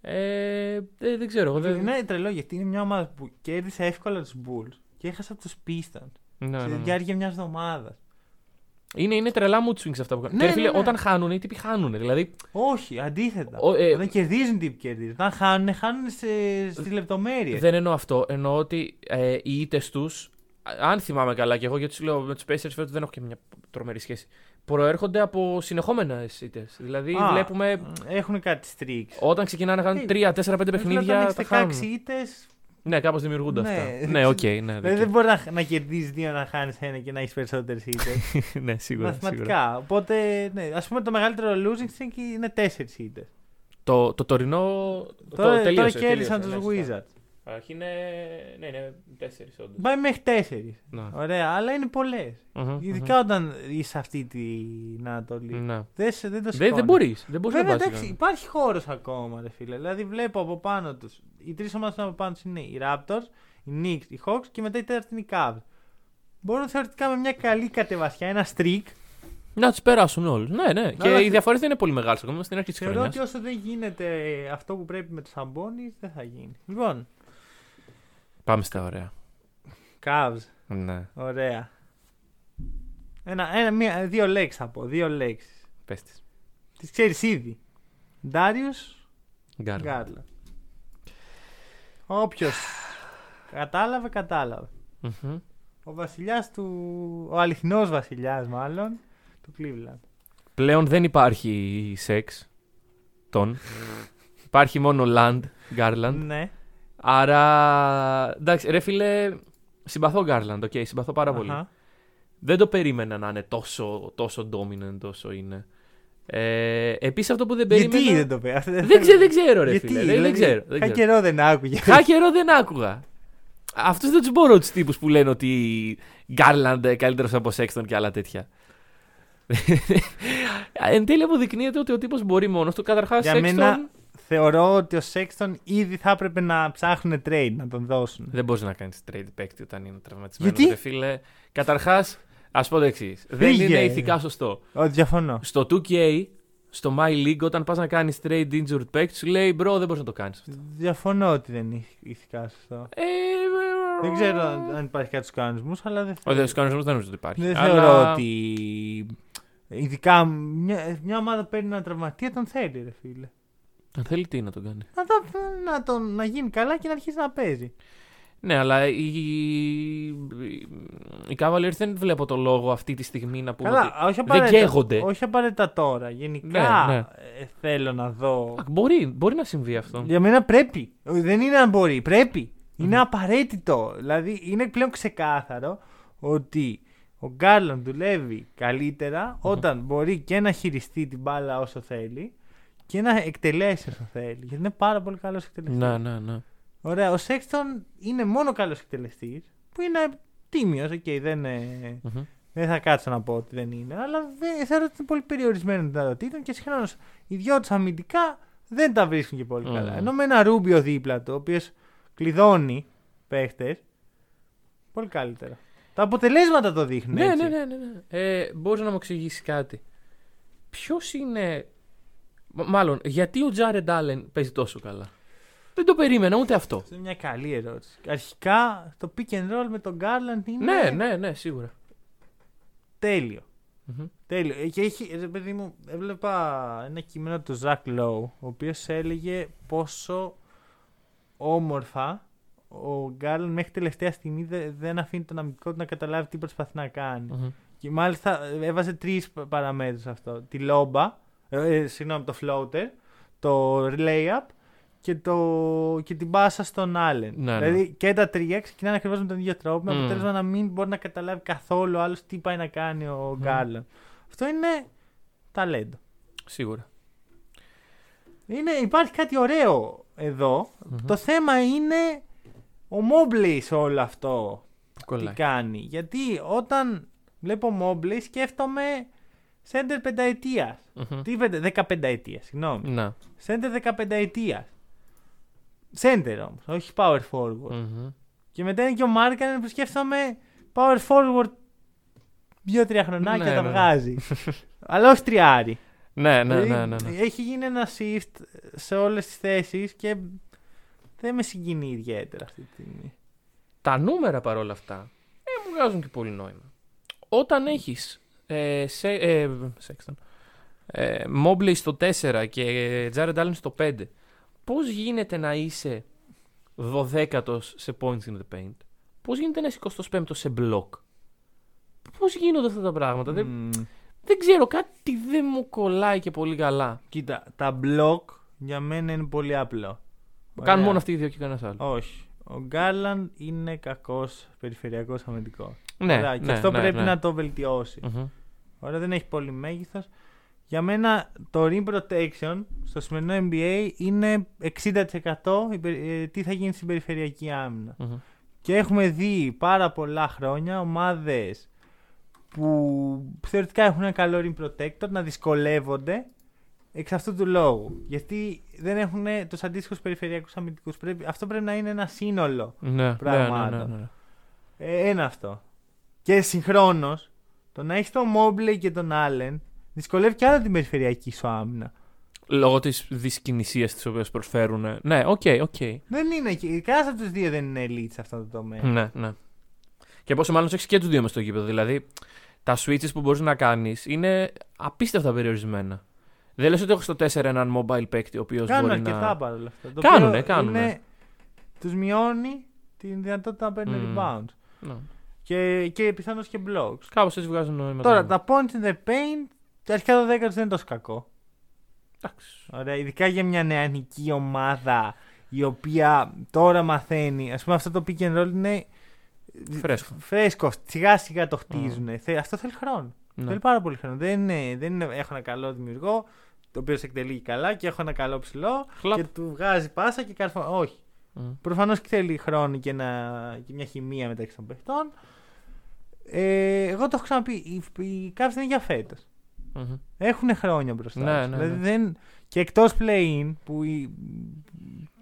Ε, δεν, δεν ξέρω. εγώ Δεν... Είναι τρελό γιατί είναι μια ομάδα που κέρδισε εύκολα τους Bulls και έχασε από τους Pistons. Ναι, στη ναι, ναι. διάρκεια μιας εβδομάδας. Είναι, είναι τρελά mood swings αυτά που κάνουν. Ναι, και ρε φίλε, ναι, ναι. όταν χάνουν, οι τύποι χάνουν. Δηλαδή, Όχι, αντίθετα. Ο, ε, Όταν κερδίζουν τι κερδίζουν. Όταν χάνουν, χάνουν σε, στις λεπτομέρειες. δεν εννοώ αυτό. Εννοώ ότι ε, οι ήττες τους, αν θυμάμαι καλά, και εγώ γιατί σου λέω με τους Pacers φέτος δεν έχω και μια τρομερή σχέση. Προέρχονται από συνεχόμενες ήττες. Δηλαδή, Α, βλέπουμε Έχουν κάτι streaks. όταν ξεκινάνε να κάνουν Ε, 3, 4, 5 Όταν παιχνίδια. έχεις Τα 16 χάνουν. ήττες, Ναι, κάπως δημιουργούνται Ναι. αυτά. Ναι, οκ, ναι. δηλαδή δίκιο. δεν μπορεί να, να κερδίζεις δύο να χάνεις ένα και να έχεις περισσότερες ήττες. ναι, σίγουρα. σίγουρα. Μαθηματικά. Οπότε, ναι, ας πούμε το μεγαλύτερο losing streak είναι τέσσερις ήττες. Το, το τωρινό. Τώρα, το τελείωσε, τώρα κέρδισαν τελείωσε, τους ναι, σωστά. Wizards. Αρχή είναι. Ναι, είναι τέσσερις όντως. Πάει μέχρι τέσσερις. Ναι. Ωραία, αλλά είναι πολλές. Μμμ, Ειδικά όταν είσαι αυτή την Ανατολή. μμμ. Ναι. Δεν, σε- δεν το Δεν, δεν σηκώνεις. μπορείς. Δεν μπορείς να Βέβαια, πας εντάξει, εκεί. υπάρχει χώρος ακόμα, ρε φίλε. Δηλαδή, βλέπω από πάνω τους. Οι τρεις ομάδες από πάνω τους είναι οι Raptors, οι Knicks, οι Hawks και μετά η τέταρτη είναι οι Cavs. Μπορούν θεωρητικά με μια καλή κατεβασιά, ένα streak. Να τους περάσουν όλους. Ναι, ναι. Και Αλλά οι θε- διαφορές δεν είναι πολύ μεγάλες ακόμα στην αρχή της Θεωρώ ότι χρονιά. όσο δεν γίνεται αυτό που πρέπει με τους Σαμπόνι, δεν θα γίνει. Λοιπόν, Πάμε στα ωραία. Cavs, Ναι, ωραία. Ένα, ένα, μία, δύο λέξει θα πω, δύο λέξει. πες τη. Τις ξέρεις ήδη. Darius Γκάρ. Garland. Όποιος κατάλαβε, κατάλαβε. Μμμ. Ο βασιλιάς του. Ο αληθινός βασιλιάς, μάλλον. Του Cleveland. Πλέον δεν υπάρχει Sexton. υπάρχει μόνο land. Garland. Ναι. Άρα. Εντάξει, ρε φίλε. Συμπαθώ Garland, οκ, συμπαθώ πάρα πολύ. Αχα. Δεν το περίμενα να είναι τόσο, τόσο dominant όσο είναι. Ε, Επίσης αυτό που δεν περίμενα. Γιατί δεν το πει. αυτό Δεν, ξέρω, δεν ξέρω, ρε Γιατί, φίλε. Δεν, δηλαδή, δεν ξέρω. Δεν Είχα ξέρω. καιρό δεν άκουγε. Χά καιρό δεν άκουγα. Αυτούς δεν τους μπορώ τους τύπους που λένε ότι Garland καλύτερος από Sexton και άλλα τέτοια. Εν τέλει αποδεικνύεται ότι ο τύπος μπορεί μόνος του. Καταρχάς, Για Sexton μένα θεωρώ ότι ο Sexton ήδη θα έπρεπε να ψάχνουν trade να τον δώσουν. δεν μπορείς να κάνεις trade παίκτη όταν είναι τραυματισμένος. Γιατί; Ρε φίλε. Καταρχάς, ας πω το εξής. Δεν Φύγε. είναι ηθικά σωστό. Ό, διαφωνώ. Στο 2K, στο My League, όταν πας να κάνεις trade injured παίκτης, σου λέει bro, δεν μπορείς να το κάνεις αυτό. Διαφωνώ ότι δεν είναι ηθικά σωστό. Ε, Δεν ξέρω αν αν υπάρχει κάτι στους κανονισμούς, αλλά δεν Ο θεωρώ. δε κανονισμό δεν νομίζω ότι υπάρχει. Δεν Αλλά- θεωρώ ότι. Ειδικά μια, μια ομάδα παίρνει ένα τραυματία, τον θέλει, ρε φίλε. Αν θέλει τι να τον κάνει. Να, το, να, τον, να γίνει καλά και να αρχίσει να παίζει. Ναι, αλλά οι, οι Cavaliers δεν βλέπω το λόγο αυτή τη στιγμή να πούμε Καλά, ότι όχι δεν απαραίτητα, καίγονται. όχι απαραίτητα τώρα. Γενικά Ναι, ναι. ε, θέλω να δω. Α, Μπορεί, μπορεί να συμβεί αυτό. Για μένα πρέπει. Δεν είναι αν μπορεί. Πρέπει. Είναι απαραίτητο. Δηλαδή είναι πλέον ξεκάθαρο ότι ο Γκάρλον δουλεύει καλύτερα όταν μπορεί και να χειριστεί την μπάλα όσο θέλει και να εκτελέσει όσο θέλει. Γιατί είναι πάρα πολύ καλός εκτελεστής. Ναι, ναι, ναι. Ωραία. Ο Σέξτον είναι μόνο καλός εκτελεστής που είναι τίμιος. Okay, δεν, ε, Μμμ. δεν θα κάτσω να πω ότι δεν είναι. Αλλά δεν, θεωρώ ότι είναι πολύ περιορισμένο δυνατοτήτων και συγχρόνως οι δυο τους αμυντικά δεν τα βρίσκουν και πολύ Μμμ. καλά. Ενώ με ένα Ρούμπιο δίπλα του, ο οποίος κλειδώνει παίχτες. Πολύ καλύτερα. Τα αποτελέσματα το δείχνουν. Ναι, έτσι. ναι, ναι, ναι, ναι. Ε, Μπορείς να μου εξηγήσεις κάτι. Ποιος είναι. Μ- Μάλλον, γιατί ο Τζάρεντ Άλεν παίζει τόσο καλά; Δεν το περίμενα ούτε αυτό. Αυτό είναι μια καλή ερώτηση. Αρχικά το pick and roll με τον Garland είναι Ναι, ναι, ναι, σίγουρα. τέλειο. Μμμ. Τέλειο. Ε, Και έχει, ρε παιδί μου, έβλεπα ένα κείμενο του Ζακ Λόου, ο οποίος έλεγε πόσο όμορφα ο Γκάρλαν μέχρι τελευταία στιγμή δε- δεν αφήνει τον αμυντικό του να καταλάβει τι προσπαθεί να κάνει. Μμμ. Και μάλιστα ε, έβαζε τρεις παραμέτρους αυτό. Τη λόμπα, ε, ε, συγγνώμη, το floater, το layup και, το, και την πάσα στον Άλεν. Ναι, ναι. δηλαδή και τα τρία ξεκινάνε ακριβώς με τον ίδιο τρόπο, με Μμ. αποτέλεσμα να μην μπορεί να καταλάβει καθόλου άλλος τι πάει να κάνει ο Γκάρλαντ. Αυτό είναι ταλέντο. Σίγουρα. Είναι, υπάρχει κάτι ωραίο εδώ. Το θέμα είναι ο Μόμπλεϊ σε όλο αυτό Που κολλάει. τι κάνει. Γιατί όταν βλέπω Μόμπλεϊ σκέφτομαι σέντερ πενταετίας. Μμμ. Τι πεντε, δεκαπενταετίας, συγγνώμη. Να. Σέντερ δεκαπενταετίας. Σέντερ όμως, όχι power forward. Μμμ. Και μετά είναι και ο Μάρκανεν που σκέφτομαι power forward δύο-τρία χρονάκια Ναι, τα ναι. βγάζει. Αλλά όχι τριάρι. Ναι, ναι, Δηλαδή, ναι, ναι, ναι. Έχει γίνει ένα shift σε όλες τις θέσεις και δεν με συγκινεί ιδιαίτερα αυτή τη στιγμή. Τα νούμερα παρόλα αυτά ε, μου βγάζουν και πολύ νόημα. Όταν έχεις ε, σε, ε, Sexton, ε, Mobley στο 4 και Jared Allen στο 5, πώς γίνεται να είσαι 12ο σε points in the paint, πώς γίνεται να είσαι 25ο σε block, πώς γίνονται αυτά τα πράγματα; Δεν, Μμμ. δεν ξέρω, κάτι δεν μου κολλάει και πολύ καλά. Κοίτα, τα block για μένα είναι πολύ απλό. Κάνουν Ωραία. μόνο αυτοί οι δύο και κανένας άλλος. Όχι. Ο Γκάρλαντ είναι κακός περιφερειακός αμυντικός. Ναι, Ωραία, και ναι, αυτό ναι, πρέπει ναι. να το βελτιώσει. Μμμ. Ωραία, δεν έχει πολύ μέγεθος. Για μένα το rim protection στο σημερινό NBA είναι 60% υπε- ε, τι θα γίνει στην περιφερειακή άμυνα. Μμμ. Και έχουμε δει πάρα πολλά χρόνια ομάδες που θεωρητικά έχουν ένα καλό rim protector να δυσκολεύονται εξ αυτού του λόγου. Γιατί δεν έχουν τους αντίστοιχους περιφερειακούς αμυντικούς. Αυτό πρέπει να είναι ένα σύνολο. Ναι, ναι, ναι, Πραγμάτων. ναι, ναι. Ε, ένα αυτό. Και συγχρόνως, το να έχεις τον Mobley και τον Allen δυσκολεύει και άλλα την περιφερειακή σου άμυνα. Λόγω της δυσκινησίας της οποίας προσφέρουν. Ναι, οκ, οκ. Δεν είναι. και- Κανένας από τους δύο δεν είναι elite σε αυτό το τομέα. Ναι, ναι. Και πόσο μάλλον έχεις και τους δύο μες στο γήπεδο. Δηλαδή, τα switches που μπορείς να κάνεις είναι απίστευτα περιορισμένα. Δεν λες ότι έχω στο 4 έναν mobile παίκτη ο οποίος Κάνουν μπορεί αρκετά να. παρόλα αυτά. Το Κάνουνε, οποίο κάνουνε. Είναι, τους μειώνει την δυνατότητα να παίρνουν Μμμ. rebounds. Ναι. Και, και πιθανώς και blocks. Κάπως έτσι βγάζουν νόημα. Τώρα, τα points in the paint, αρχικά το 10 δεν είναι τόσο κακό. Εντάξει. Ωραία, ειδικά για μια νεανική ομάδα η οποία τώρα μαθαίνει. Α πούμε, αυτό το pick and roll είναι Φρέσκο. φρέσκο. Σιγά σιγά το χτίζουν. Αυτό θέλει χρόνο. Ναι. Θέλει πάρα πολύ χρόνο. Δεν είναι, δεν είναι, έχω ένα καλό δημιουργό, το οποίο σε εκτελεί καλά και έχω ένα καλό ψηλό Χλαπ. και του βγάζει πάσα και καρφώ. Όχι. Μμ. Προφανώς και θέλει χρόνο και, ένα, και μια χημεία μεταξύ των παιχτών. Ε, εγώ το έχω ξαναπεί. Οι, οι Cavs είναι για φέτος. Μμμ. Έχουν χρόνια μπροστά. Ναι, τους. ναι, δηλαδή ναι. δεν... Και εκτός play-in που. Η...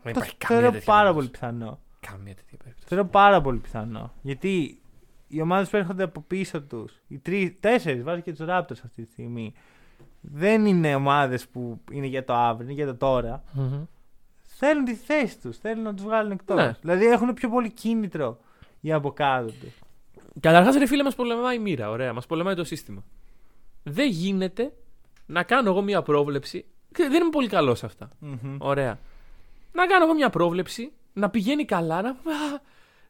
Δεν το υπάρχει καμία θεωρώ τέτοια πάρα περίπτωση. πολύ πιθανό. Καμία τέτοια περίπτωση. Θεωρώ πάρα πολύ πιθανό. Γιατί οι ομάδες που έρχονται από πίσω τους, οι τρει, τέσσερις, βάζει και τους Raptors αυτή τη στιγμή, δεν είναι ομάδες που είναι για το αύριο, είναι για το τώρα. Μμμ. Θέλουν τη θέση τους, θέλουν να τους βγάλουν εκτός. Ναι. Δηλαδή έχουν πιο πολύ κίνητρο για από κάτω τους. Καταρχάς, ρε φίλε, μας πολεμάει η μοίρα. Ωραία, μας πολεμάει το σύστημα. Δεν γίνεται να κάνω εγώ μια πρόβλεψη. και Δεν είμαι πολύ καλός σε αυτά. Ωραία. Να κάνω εγώ μια πρόβλεψη, να πηγαίνει καλά, να. Α,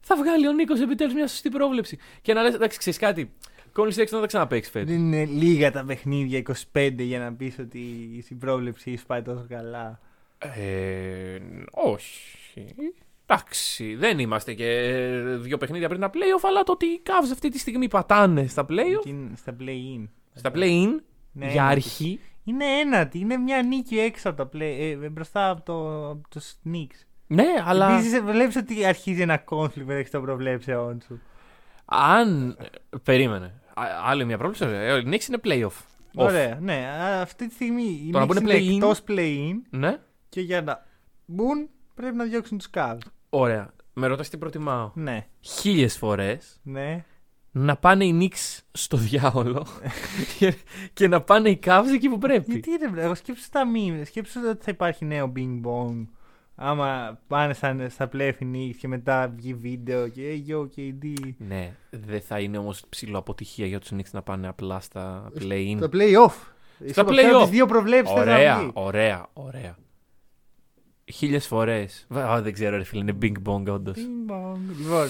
θα βγάλει ο Νίκος επιτέλους μια σωστή πρόβλεψη. Και να λες, εντάξει, ξέρεις κάτι. Κόνη Sexton θα τα ξαναπέξει φέτος. Δεν είναι λίγα τα παιχνίδια 25 για να πεις ότι η πρόβλεψη σου πάει τόσο καλά. Ε, όχι. Εντάξει, δεν είμαστε και δύο παιχνίδια πριν τα playoff, αλλά το ότι οι Cavs αυτή τη στιγμή πατάνε στα playoff, Και είναι στα play-in. στα play-in, Ναι, για είναι αρχή. Είναι ένατη, είναι μια νίκη έξω από τα play, ε, μπροστά από το, από το Knicks. Ναι, αλλά Επίσης βλέπεις ότι αρχίζει ένα conflict μεταξύ των προβλέψεών σου. αν. ε, Περίμενε. Α- Άλλη μια πρόβλεψη. ε, Ο Knicks είναι playoff. Off. Ωραία, ναι. α, Αυτή τη στιγμή οι Το να Knicks πούνε είναι play-in. εκτός play-in Ναι. και για να μπουν πρέπει να διώξουν τους Cavs. Ωραία. Με ρωτάς τι προτιμάω. Ναι, Χίλιες φορές ναι. να πάνε οι Knicks στο διάολο και, και να πάνε οι Cavs εκεί που πρέπει. Γιατί ρε βρε, εγώ σκέψου τα memes, σκέψου ότι θα υπάρχει νέο Bing Bong. Άμα πάνε στα, στα play Knicks και μετά βγει βίντεο και hey, yo KD. Ναι, δεν θα είναι όμως ψηλό αποτυχία για τους Knicks να πάνε απλά στα play-in. Το play-off. Στα Σου αποφέρω play-off. τις δύο προβλέψεις θες να Ωραία, βγει. ωραία, ωραία. Χίλιες φορές. Δεν ξέρω, ρε φίλε, είναι Bing Bong, όντως. Bing Bong. Λοιπόν,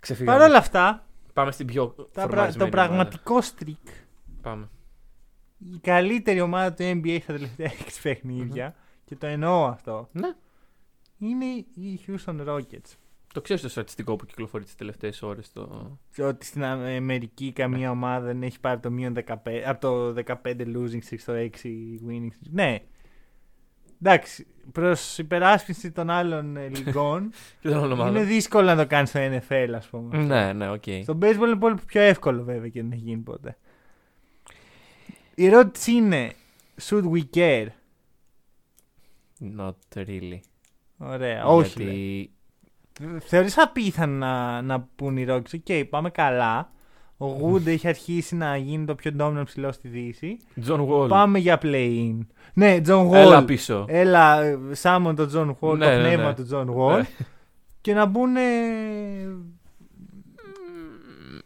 Ξεφύγαμε. παρ' όλα αυτά, Πάμε στην πιο. τα πρα- φορμαρισμένη το ομάδα. πραγματικό streak, Πάμε. η καλύτερη ομάδα του NBA στα τελευταία 6 παιχνίδια και το εννοώ αυτό, Ναι. είναι οι Houston Rockets. Το ξέρεις το στατιστικό που κυκλοφορεί τις τελευταίες ώρες. Το... Και Ότι στην Αμερική καμία ομάδα δεν έχει πάρει το μείον 15, από το 15 losing streak στο 6 winning streak. Ναι. Εντάξει, προς υπεράσπιση των άλλων ε, λιγών Και δεν είναι ομάδα. δύσκολο να το κάνεις στο NFL, ας πούμε. Ναι, ναι, οκ. Στο baseball είναι πολύ πιο εύκολο βέβαια και δεν έχει γίνει ποτέ. Η ερώτηση είναι, should we care? Not really. Ωραία, όχι. λέει. Γιατί... Θεωρείς απίθανο να, να πούν οι Rockets, οκ, πάμε καλά. Ο Wood έχει αρχίσει να γίνει το πιο dominant ψηλό στη Δύση. John Wall. Πάμε για play-in. Ναι, John Wall. Έλα πίσω. Έλα, ε, summon τον John Wall, Ναι, το ναι, πνεύμα ναι. του John Wall. Ναι. Και να μπουν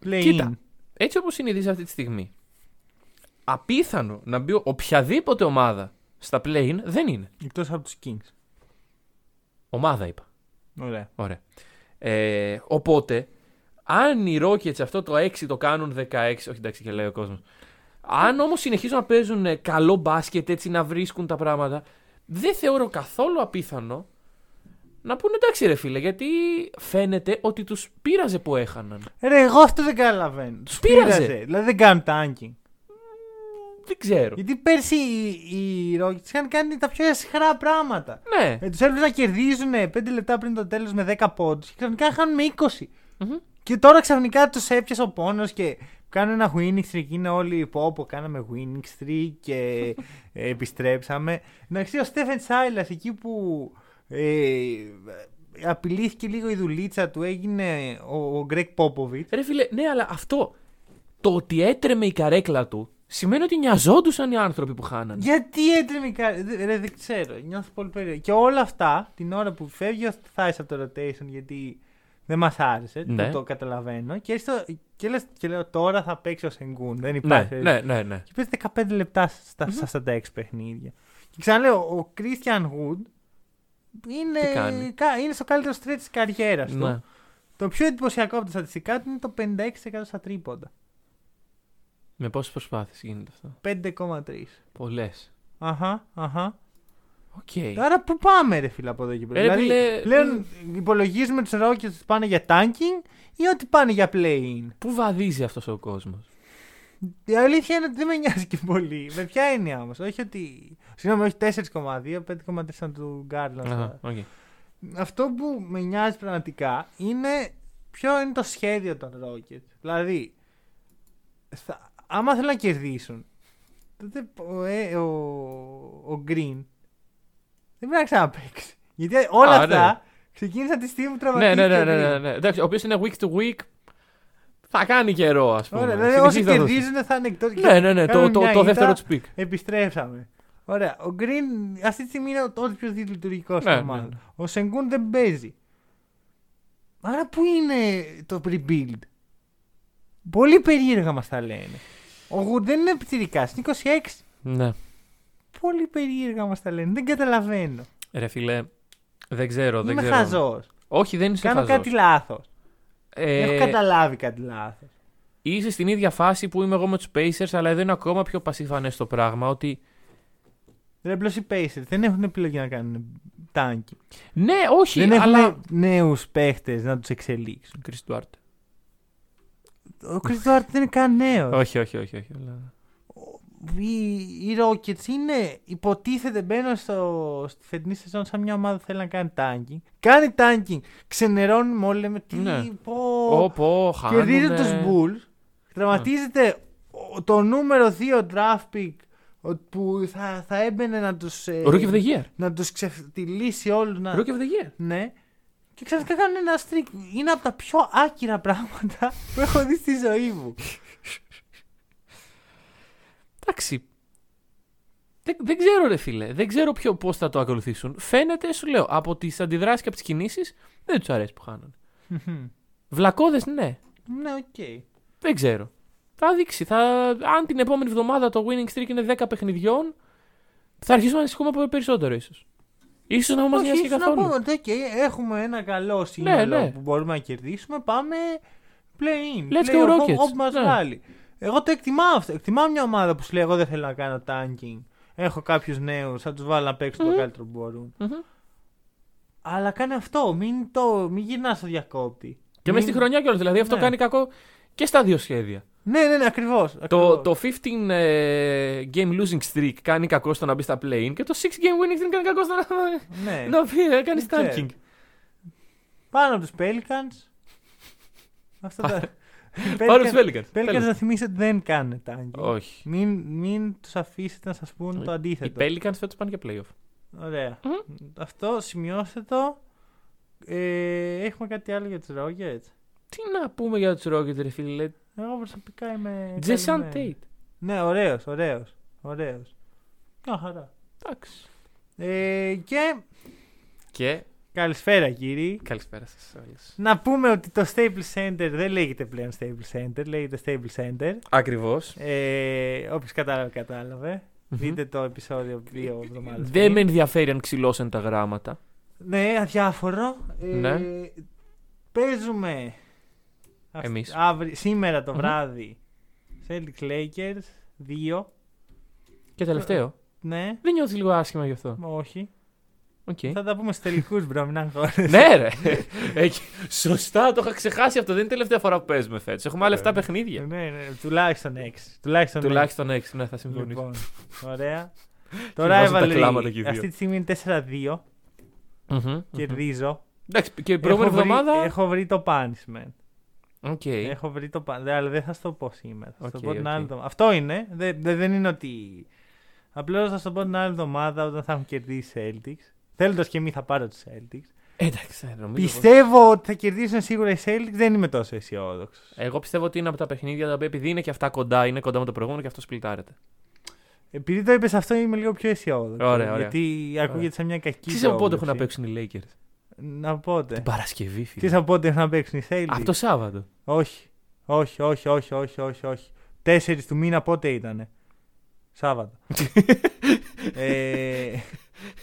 play-in. Κοίτα, έτσι όπως είναι η Δύση αυτή τη στιγμή, απίθανο να μπει οποιαδήποτε ομάδα στα play-in δεν είναι. Εκτός από τους Kings. Ομάδα είπα. Ωραία. Ωραία. Ε, οπότε, αν οι Rockets αυτό το 6 το κάνουν 16, όχι εντάξει και λέει ο κόσμος. Αν όμως συνεχίζουν να παίζουν ε, καλό μπάσκετ έτσι να βρίσκουν τα πράγματα, δεν θεωρώ καθόλου απίθανο να πούνε εντάξει ρε φίλε, γιατί φαίνεται ότι τους πείραζε που έχαναν. Ρε, εγώ αυτό δεν καταλαβαίνω. Τους πείραζε. Δηλαδή δεν κάνουν tanking. Δεν ξέρω. Γιατί πέρσι οι, οι Rockets είχαν κάνει τα πιο εσχρά πράγματα. Ναι. Ε, τους έβλεπε να κερδίζουν 5 λεπτά πριν το τέλος με 10 πόντους και ξαφνικά χάνουν με 20. Μμμ. Και τώρα ξαφνικά τους έπιασε ο πόνος και κάνουν ένα winning streak. Είναι όλοι πω, πω κάναμε winning streak και ε, επιστρέψαμε. Να ξέρει ο Στέφεν Σάιλας εκεί που ε, απειλήθηκε λίγο η δουλίτσα του, έγινε ο, ο Γκρέκ Πόποβιτς. Ρε φίλε, ναι, αλλά αυτό το ότι έτρεμε η καρέκλα του σημαίνει ότι νοιαζόντουσαν οι άνθρωποι που χάνανε. Γιατί έτρεμε η κα- Δε- Ρε, δεν ξέρω. Νιώθω πολύ περίεργο. Και όλα αυτά την ώρα που φεύγει ο Θάης από το rotation γιατί δεν μα άρεσε. Ναι. Το, το καταλαβαίνω. Και, έρχεται στο- και, λες, και λέω τώρα θα παίξει ο Σενγκούν. Δεν Ναι, υπάρχει. ναι, ναι, ναι. Και παίζει 15 λεπτά στα, στα, στα 6 παιχνίδια. Και ξαναλέω, ο Christian Wood είναι, Τι κάνει; κα- είναι στο καλύτερο stretch της καριέρας του. ναι. Το πιο εντυπωσιακό από τα στατιστικά του είναι το 56% στα τρίποντα. Με πόσες προσπάθειες γίνεται αυτό; 5,3. Πολλές. Αχα, αχα. Οκ. Τώρα πού πάμε, ρε φίλε, από εδώ και πέρα. Ε, ρε, δηλαδή, φίλε, πλέον υπολογίζουμε τους Rockets ότι πάνε για tanking ή ότι πάνε για play-in. Πού βαδίζει αυτός ο κόσμος; Η αλήθεια είναι ότι δεν με νοιάζει και πολύ. Με ποια έννοια όμως; Όχι ότι. Συγγνώμη, όχι 4,2, 5,4 ήταν του Garland. Αυτό που με νοιάζει πραγματικά είναι ποιο είναι το σχέδιο των Rockets. Δηλαδή, θα, άμα θέλουν να κερδίσουν, τότε ο, ε, ο, ο Green δεν πρέπει να ξαναπαίξει. Γιατί όλα Α, αυτά ναι. ξεκίνησαν τη στιγμή που Ναι, τραυματίστηκε. ναι, ναι, ο ναι, Green. ναι, ναι. Εντάξει, ο οποίος είναι week to week. Θα κάνει καιρό, ας πούμε. Ωραία, δηλαδή όσοι Συνεχίζει να δώσει. κερδίζουν θα είναι εκτός. Ναι, ναι, ναι. Το, το, το δεύτερο τους pick. Επιστρέψαμε. Ωραία. Ο Green αυτή τη στιγμή είναι ό,τι πιο λειτουργικό στην Ναι, ομάδα. ναι, ναι. Ο Σενγκούν δεν παίζει. Άρα πού είναι το rebuild; Πολύ περίεργα μας τα λένε. Ο Γουρ δεν είναι επιθυρικάς, είναι 26. Ναι. Πολύ περίεργα μας τα λένε. Δεν καταλαβαίνω. Ρε φίλε, δεν ξέρω. Δεν Είμαι ξέρω. χαζός. Όχι, δεν είσαι Κάνω χαζός. κάτι λάθος. Ε, Έχω καταλάβει κάτι λάθος. Είσαι στην ίδια φάση που είμαι εγώ με τους Pacers, αλλά εδώ είναι ακόμα πιο πασίφανες το πράγμα. Ότι Ρε απλώς οι Pacers δεν έχουν επιλογή να κάνουν τάγκη. ναι, όχι, Δεν αλλά. έχουν νέους παίχτες να τους εξελίξουν. Chris Duarte. Ο Chris Duarte δεν είναι καν νέος. Όχι, όχι, όχι. όχι αλλά... οι, οι Rockets είναι, υποτίθεται μπαίνουν στο, στη φετινή σεζόν σαν μια ομάδα που θέλει να κάνει tanking. Κάνει tanking, ξενερώνουμε όλοι, λέμε τι Ναι. πω, Πω, πω, κερδίζει χάνουνε. τους Bulls, τραυματίζεται ο- το νούμερο 2 draft pick ο- που θα, θα έμπαινε να τους, ε, Rookie of the year. να τους ξεφτυλίσει όλους. Να... Rookie of the year. Ναι. Και ξαφνικά κάνουν ένα streak. Είναι από τα πιο άκυρα πράγματα που έχω δει στη ζωή μου. Εντάξει. Δεν, δεν ξέρω, ρε φίλε. Δεν ξέρω ποιο, πώς θα το ακολουθήσουν. Φαίνεται, σου λέω, από τις αντιδράσεις και από τις κινήσεις δεν τους αρέσει που χάνουν. Βλακώδες, ναι. ναι, οκ. Δεν ξέρω. Θα δείξει. Θα... Αν την επόμενη εβδομάδα το winning streak είναι 10 παιχνιδιών, θα αρχίσουμε να ανησυχούμε από περισσότερο ίσως. ίσως να μην μας Όχι, νοιάζει και ίσως να καθόλου. πούμε ότι οκ, έχουμε ένα καλό σύνολο Ναι, ναι. που μπορούμε να κερδίσουμε. Πάμε play-in. Let's play-off, go Rockets. Όπου μας Ναι. βγάλει. Εγώ το εκτιμάω αυτό. Εκτιμάω μια ομάδα που σου λέει: Εγώ δεν θέλω να κάνω tanking. Έχω κάποιους νέους, θα τους βάλω να παίξουν Μμμ. το καλύτερο που μπορούν. Μμμ. Αλλά κάνει αυτό. Μην, το, μην γυρνάς στο διακόπτη. Και μέσα στη χρονιά κιόλας. Δηλαδή αυτό Ναι. κάνει κακό και στα δύο σχέδια. Ναι, ναι, ναι, ακριβώς. Το, το 15 ε, game losing streak κάνει κακό στο να μπεις στα play και το 6 game winning streak κάνει κακό στο να, Ναι. να πει, ε, κάνεις Δεν ξέρω. tanking. Πάνω από τους Pelicans. Αυτό τα. Πάρω τους Pelicans. Pelicans Pelicans. να θυμίσετε ότι δεν κάνουν tanking. Όχι. Μην, μην τους αφήσετε να σας πούν το Οι αντίθετο. Pelicans φέτος πάνε και playoff. Ωραία. Μμμ. Αυτό σημειώστε το. Ε, έχουμε κάτι άλλο για τους Rockets; Τι να πούμε για τους Rockets, ρε φίλε. Εγώ προσωπικά είμαι. Jason καλυμμένος. Tate. Ναι, ωραίος, ωραίος. Ωραίος. Μια χαρά. Εντάξει. Ε, και Και καλησπέρα κύριοι. καλησπέρα σας όλου. Να πούμε ότι το Staples Center δεν λέγεται πλέον Staples Center, λέγεται Staples Center. Ακριβώς. Ε, Όποιος κατάλαβε, κατάλαβε. Δείτε το επεισόδιο δύο εβδομάδες. Δεν με ενδιαφέρει αν ξυλώσαν τα γράμματα. Ναι, αδιάφορο. Ε, Ναι. Παίζουμε αυ- Εμείς. αύριο- σήμερα το Μμμ. βράδυ Celtics Lakers 2. Και τελευταίο. Ναι, Δεν νιώθεις λίγο άσχημα γι' αυτό; όχι. Οκ. Θα τα πούμε στους τελικούς, bro, μην αγχώνεσαι. ναι, ρε. Έχει- Σωστά, το είχα ξεχάσει αυτό. Δεν είναι η τελευταία φορά που παίζουμε φέτος. Έχουμε άλλα 7 παιχνίδια. Ναι, ναι, τουλάχιστον 6. Τουλάχιστον, Τουλάχιστον 6, ναι, θα έξι. συμφωνήσω. Λοιπόν, ωραία. το βάζουν τα rivalry κλάματα και οι δύο. αυτή τη στιγμή είναι 4-2. Μμμ, Κερδίζω. Εντάξει, και η προηγούμενη έχω, βρει, εβδομάδα. έχω βρει το punishment. Οκ. Έχω βρει το punishment. Αλλά δεν θα σου το πω σήμερα. Θα σου Οκ, το πω την οκ. άλλη εβδομάδα. Αυτό είναι. Δεν, δεν, δεν είναι ότι. Απλώς θα σου το πω την άλλη εβδομάδα όταν θα έχουν κερδίσει οι Celtics. Θέλοντας και εμείς θα πάρω τους Celtics. Εντάξει, ε, νομίζω. πως- Πιστεύω ότι θα κερδίσουν σίγουρα οι Celtics. Δεν είμαι τόσο αισιόδοξος. Εγώ πιστεύω ότι είναι από τα παιχνίδια τα οποία επειδή είναι και αυτά κοντά, είναι κοντά με το προηγούμενο και αυτό σπλιτάρεται. Επειδή το είπες αυτό, είμαι λίγο πιο αισιόδοξος. Ωραία, ωραία. Γιατί ακούγεται σαν μια κακή. Τι από πότε έχουν να πρόβλεψη. παίξουν οι Lakers; Να πότε. Την Παρασκευή, Τι φίλε. από πότε έχουν να παίξουν οι Celtics; Από το Σάββατο. Όχι. Όχι, όχι, όχι, όχι, όχι, όχι. Τέσσερις του μήνα πότε ήτανε; Σάββατο. ε,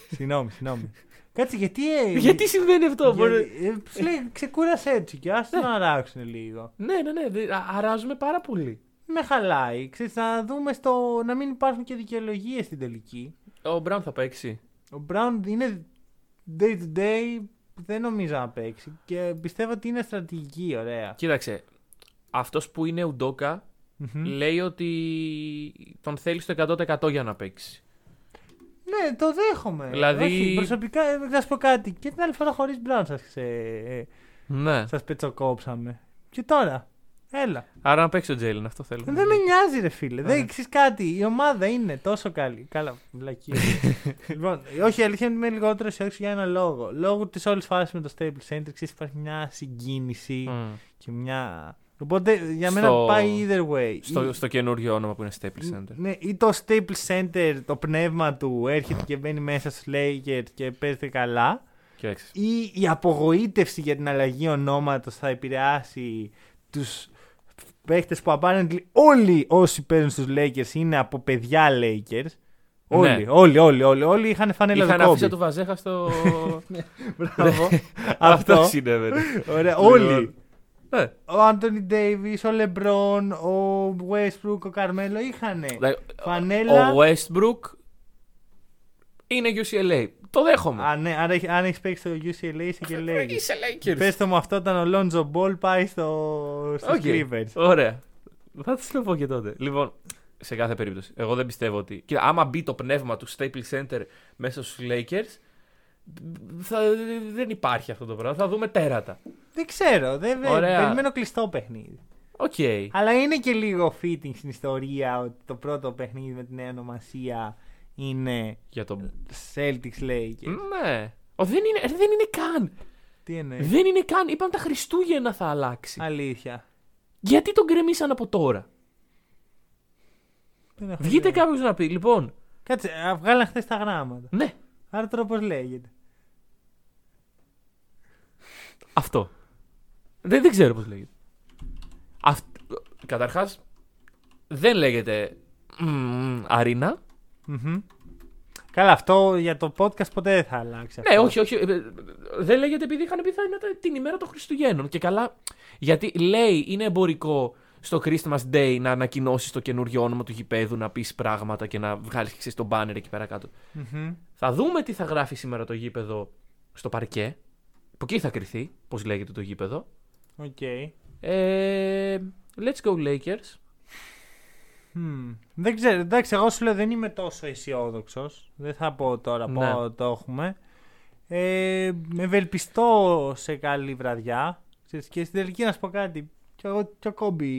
συγγνώμη, συγγνώμη. Κάτσε, γιατί. Ε, Γιατί συμβαίνει αυτό, για- μπορεί... ε, σου λέει, ξεκούρασε έτσι και άστο Ναι. να αράξουν λίγο. Ναι, ναι, ναι. δε- α- Αράζουμε πάρα πολύ. Με χαλάει. Ξέρεις, να δούμε στο. να μην υπάρχουν και δικαιολογίες στην τελική. Ο Μπράουν θα παίξει. Ο Brown είναι day to day. Δεν νομίζω να παίξει. Και πιστεύω ότι είναι στρατηγική, ωραία. Κοίταξε. Αυτός που είναι ουντόκα Μμμ. λέει ότι τον θέλει στο 100% για να παίξει. Ναι, το δέχομαι. Δηλαδή- Όχι, προσωπικά, ε, να σου πω κάτι. Και την άλλη φορά χωρίς Brown σας ξε... ε, Ναι. σας πετσοκόψαμε. Και τώρα. Έλα. Άρα να παίξει ο Τζέιλιν, αυτό θέλω. Δεν με νοιάζει, ρε φίλε. Ωραία. Δεν ξέρεις κάτι. Η ομάδα είναι τόσο καλή. Καλά, βλακή. λοιπόν, όχι, η αλήθεια είναι ότι είμαι λιγότερο αισιόδοξο για ένα λόγο. Λόγω της όλης φάσης με το Stable Center, ξέρεις, υπάρχει μια συγκίνηση Μμ. και μια. Οπότε για μένα Στο- πάει either way. Στο, Ή- στο καινούριο όνομα που είναι Staples Center. Ναι, ή το Staples Center, το πνεύμα του έρχεται και μπαίνει μέσα στους Lakers και παίζεται καλά. Κοίταξε. Ή η απογοήτευση για την αλλαγή ονόματος θα επηρεάσει τους παίχτες που apparently όλοι όσοι παίζουν στους Lakers είναι από παιδιά Lakers. Όλοι, Ναι. όλοι, όλοι, όλοι, όλοι είχαν φανέλα Είχαν του αφήσει Kobe. του Βαζέχα στο. Μπράβο. Αυτό Αυτό. συνέβαινε. Ωραία, Λοιπόν. όλοι. Ναι. Ο Άντωνι Ντέιβις, ο Λεμπρόν, ο Westbrook, ο Καρμέλο είχαν Δηλαδή, φανέλα. Ο Westbrook είναι UCLA. Το δέχομαι. Α, ναι, άρα έχει- αν έχεις παίξει στο UCLA είσαι και Lakers. Είσαι Lakers. Πες το μου αυτό όταν ο Lonzo Ball πάει στο, στους OK. Clippers. Ωραία. Θα τη το πω και τότε. Λοιπόν, σε κάθε περίπτωση. Εγώ δεν πιστεύω ότι. Κοίτα, άμα μπει το πνεύμα του Staples Center μέσα στους Lakers, θα, δεν υπάρχει αυτό το πράγμα. Θα δούμε τέρατα. Δεν ξέρω, δεν δεν- Ωραία. περιμένω κλειστό παιχνίδι. Οκ. Αλλά είναι και λίγο fitting στην ιστορία ότι το πρώτο παιχνίδι με τη νέα ονομασία είναι Για το. Celtics Lakers. Ναι. Ο, δεν, είναι, ε, δεν είναι καν. Τι εννοείς; Δεν είναι καν. Είπαν τα Χριστούγεννα θα αλλάξει. Αλήθεια. Γιατί τον γκρεμίσαν από τώρα; Δεν έχω Βγείτε ιδέα. κάποιος να πει. Λοιπόν, Κάτσε, α, βγάλαν χθες τα γράμματα. ναι, Άρα τώρα πώς λέγεται. Αυτό. Δεν, δεν ξέρω πώς λέγεται. Αυτ... Καταρχάς, δεν λέγεται μ, Αρίνα. Μμμ. Καλά, αυτό για το podcast ποτέ δεν θα αλλάξει. Ναι, αυτό. όχι, όχι. ε, ε, Δεν λέγεται επειδή είχαν πει θα είναι τα- την ημέρα των Χριστουγέννων. Και καλά, γιατί λέει είναι εμπορικό στο Christmas Day να ανακοινώσεις το καινούριο όνομα του γηπέδου, να πεις πράγματα και να βγάλεις και το banner εκεί πέρα κάτω. Μμμ. Θα δούμε τι θα γράφει σήμερα το γήπεδο στο παρκέ. Από εκεί θα κρυθεί πώς λέγεται το γήπεδο. Οκ. Ε, let's go Lakers. Μμμ. Δεν ξέρω, εντάξει, εγώ σου λέω δεν είμαι τόσο αισιόδοξος. Δεν θα πω τώρα Ναι. πω το έχουμε. Ε, με ευελπιστώ σε καλή βραδιά. Ξέρεις, Και στην τελική να σου πω κάτι. Και ο, και ο Κόμπι.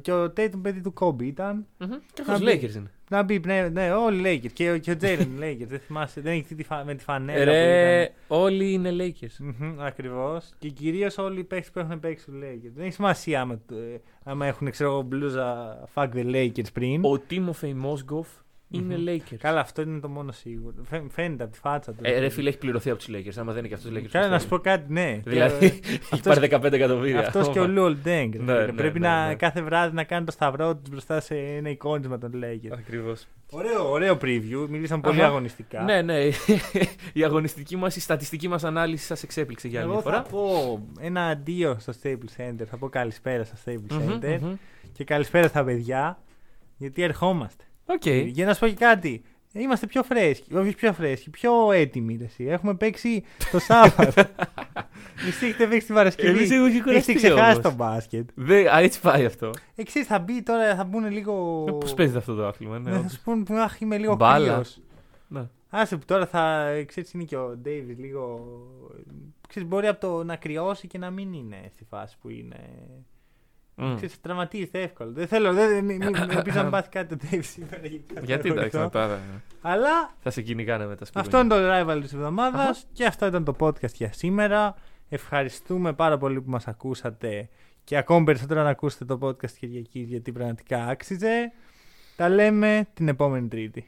Και ο Τέιτουμ παιδί του Κόμπι ήταν. Και Να αυτός μπει. Lakers είναι. Να μπει, ναι, ναι όλοι Lakers. Και, ο- και ο Τζέιλεν Lakers. δεν θυμάσαι, δεν έχει δει τη φα- με τη φανέλα που Ρε, ήταν. όλοι είναι Lakers. Ακριβώς. Και κυρίως όλοι οι παίχτε που έχουν παίξει του Lakers. Δεν έχει σημασία άμα, το- ε, άμα έχουν ξέρω, εγώ, μπλούζα Fuck the Lakers πριν. Ο Τίμοφεϊ Μόσγκοφ είναι Lakers. Καλά, αυτό είναι το μόνο σίγουρο. Φαι- Φαίνεται από τη φάτσα του. Ε, ρε φίλε, έχει πληρωθεί από τους Lakers. Άμα δεν είναι και αυτός Lakers. Καλά, πώς να σου θέλει. πω κάτι, ναι. Δηλαδή, έχει πάρει 15 εκατομμύρια. Αυτός και ο Λουολ Ντέγκ. Ναι, ναι, Πρέπει ναι, να ναι. κάθε βράδυ να κάνει το σταυρό τους μπροστά σε ένα εικόνισμα των Lakers. Ακριβώς. Ωραίο, ωραίο preview. Μιλήσαμε πολύ Αχα. αγωνιστικά. Ναι, ναι. η αγωνιστική μας, η στατιστική μας ανάλυση σας εξέπληξε για άλλη Εγώ μια θα φορά. πω ένα αντίο στο Staples Center. Θα πω καλησπέρα στο Staples Μμμ, Center. μμμ. Και καλησπέρα στα παιδιά. Γιατί ερχόμαστε. Οκ. Για να σου πω και κάτι. Είμαστε πιο φρέσκοι. Όχι πιο φρέσκοι, πιο έτοιμοι. ρε εσύ. Έχουμε παίξει το Σάββατο. Εσείς έχετε παίξει την Παρασκευή. Εμείς έχουμε Έχετε κουραστεί ξεχάσει όμως. το μπάσκετ. Δε, α, έτσι πάει αυτό. Εξή θα μπει τώρα, θα μπουν λίγο. Πώς παίζεται αυτό το άθλημα, ναι. Ναι, θα όντως. σου πούν που αχ, είμαι λίγο Μπάλα. κρύος. Ναι. Άσε που τώρα θα. Ξέρεις, είναι και ο Ντέιβις λίγο. Ξέρεις, μπορεί από το να κρυώσει και να μην είναι στη φάση που είναι. Μμ. Ξέρεις, τραυματίζεται εύκολα. Δεν θέλω, δεν, μην, μην, ελπίζω να μην πάθει κάτι το Ντέιβις σήμερα. Γιατί, θα Γιατί εντάξει, στεναχωρηθώ. να τα. Αλλά Θα σε κυνηγάνε με τα σπίτια. αυτό είναι το rival της εβδομάδας και αυτό ήταν το podcast για σήμερα. Ευχαριστούμε πάρα πολύ που μας ακούσατε και ακόμη περισσότερο να ακούσετε το podcast Κυριακής γιατί πραγματικά άξιζε. Τα λέμε την επόμενη Τρίτη.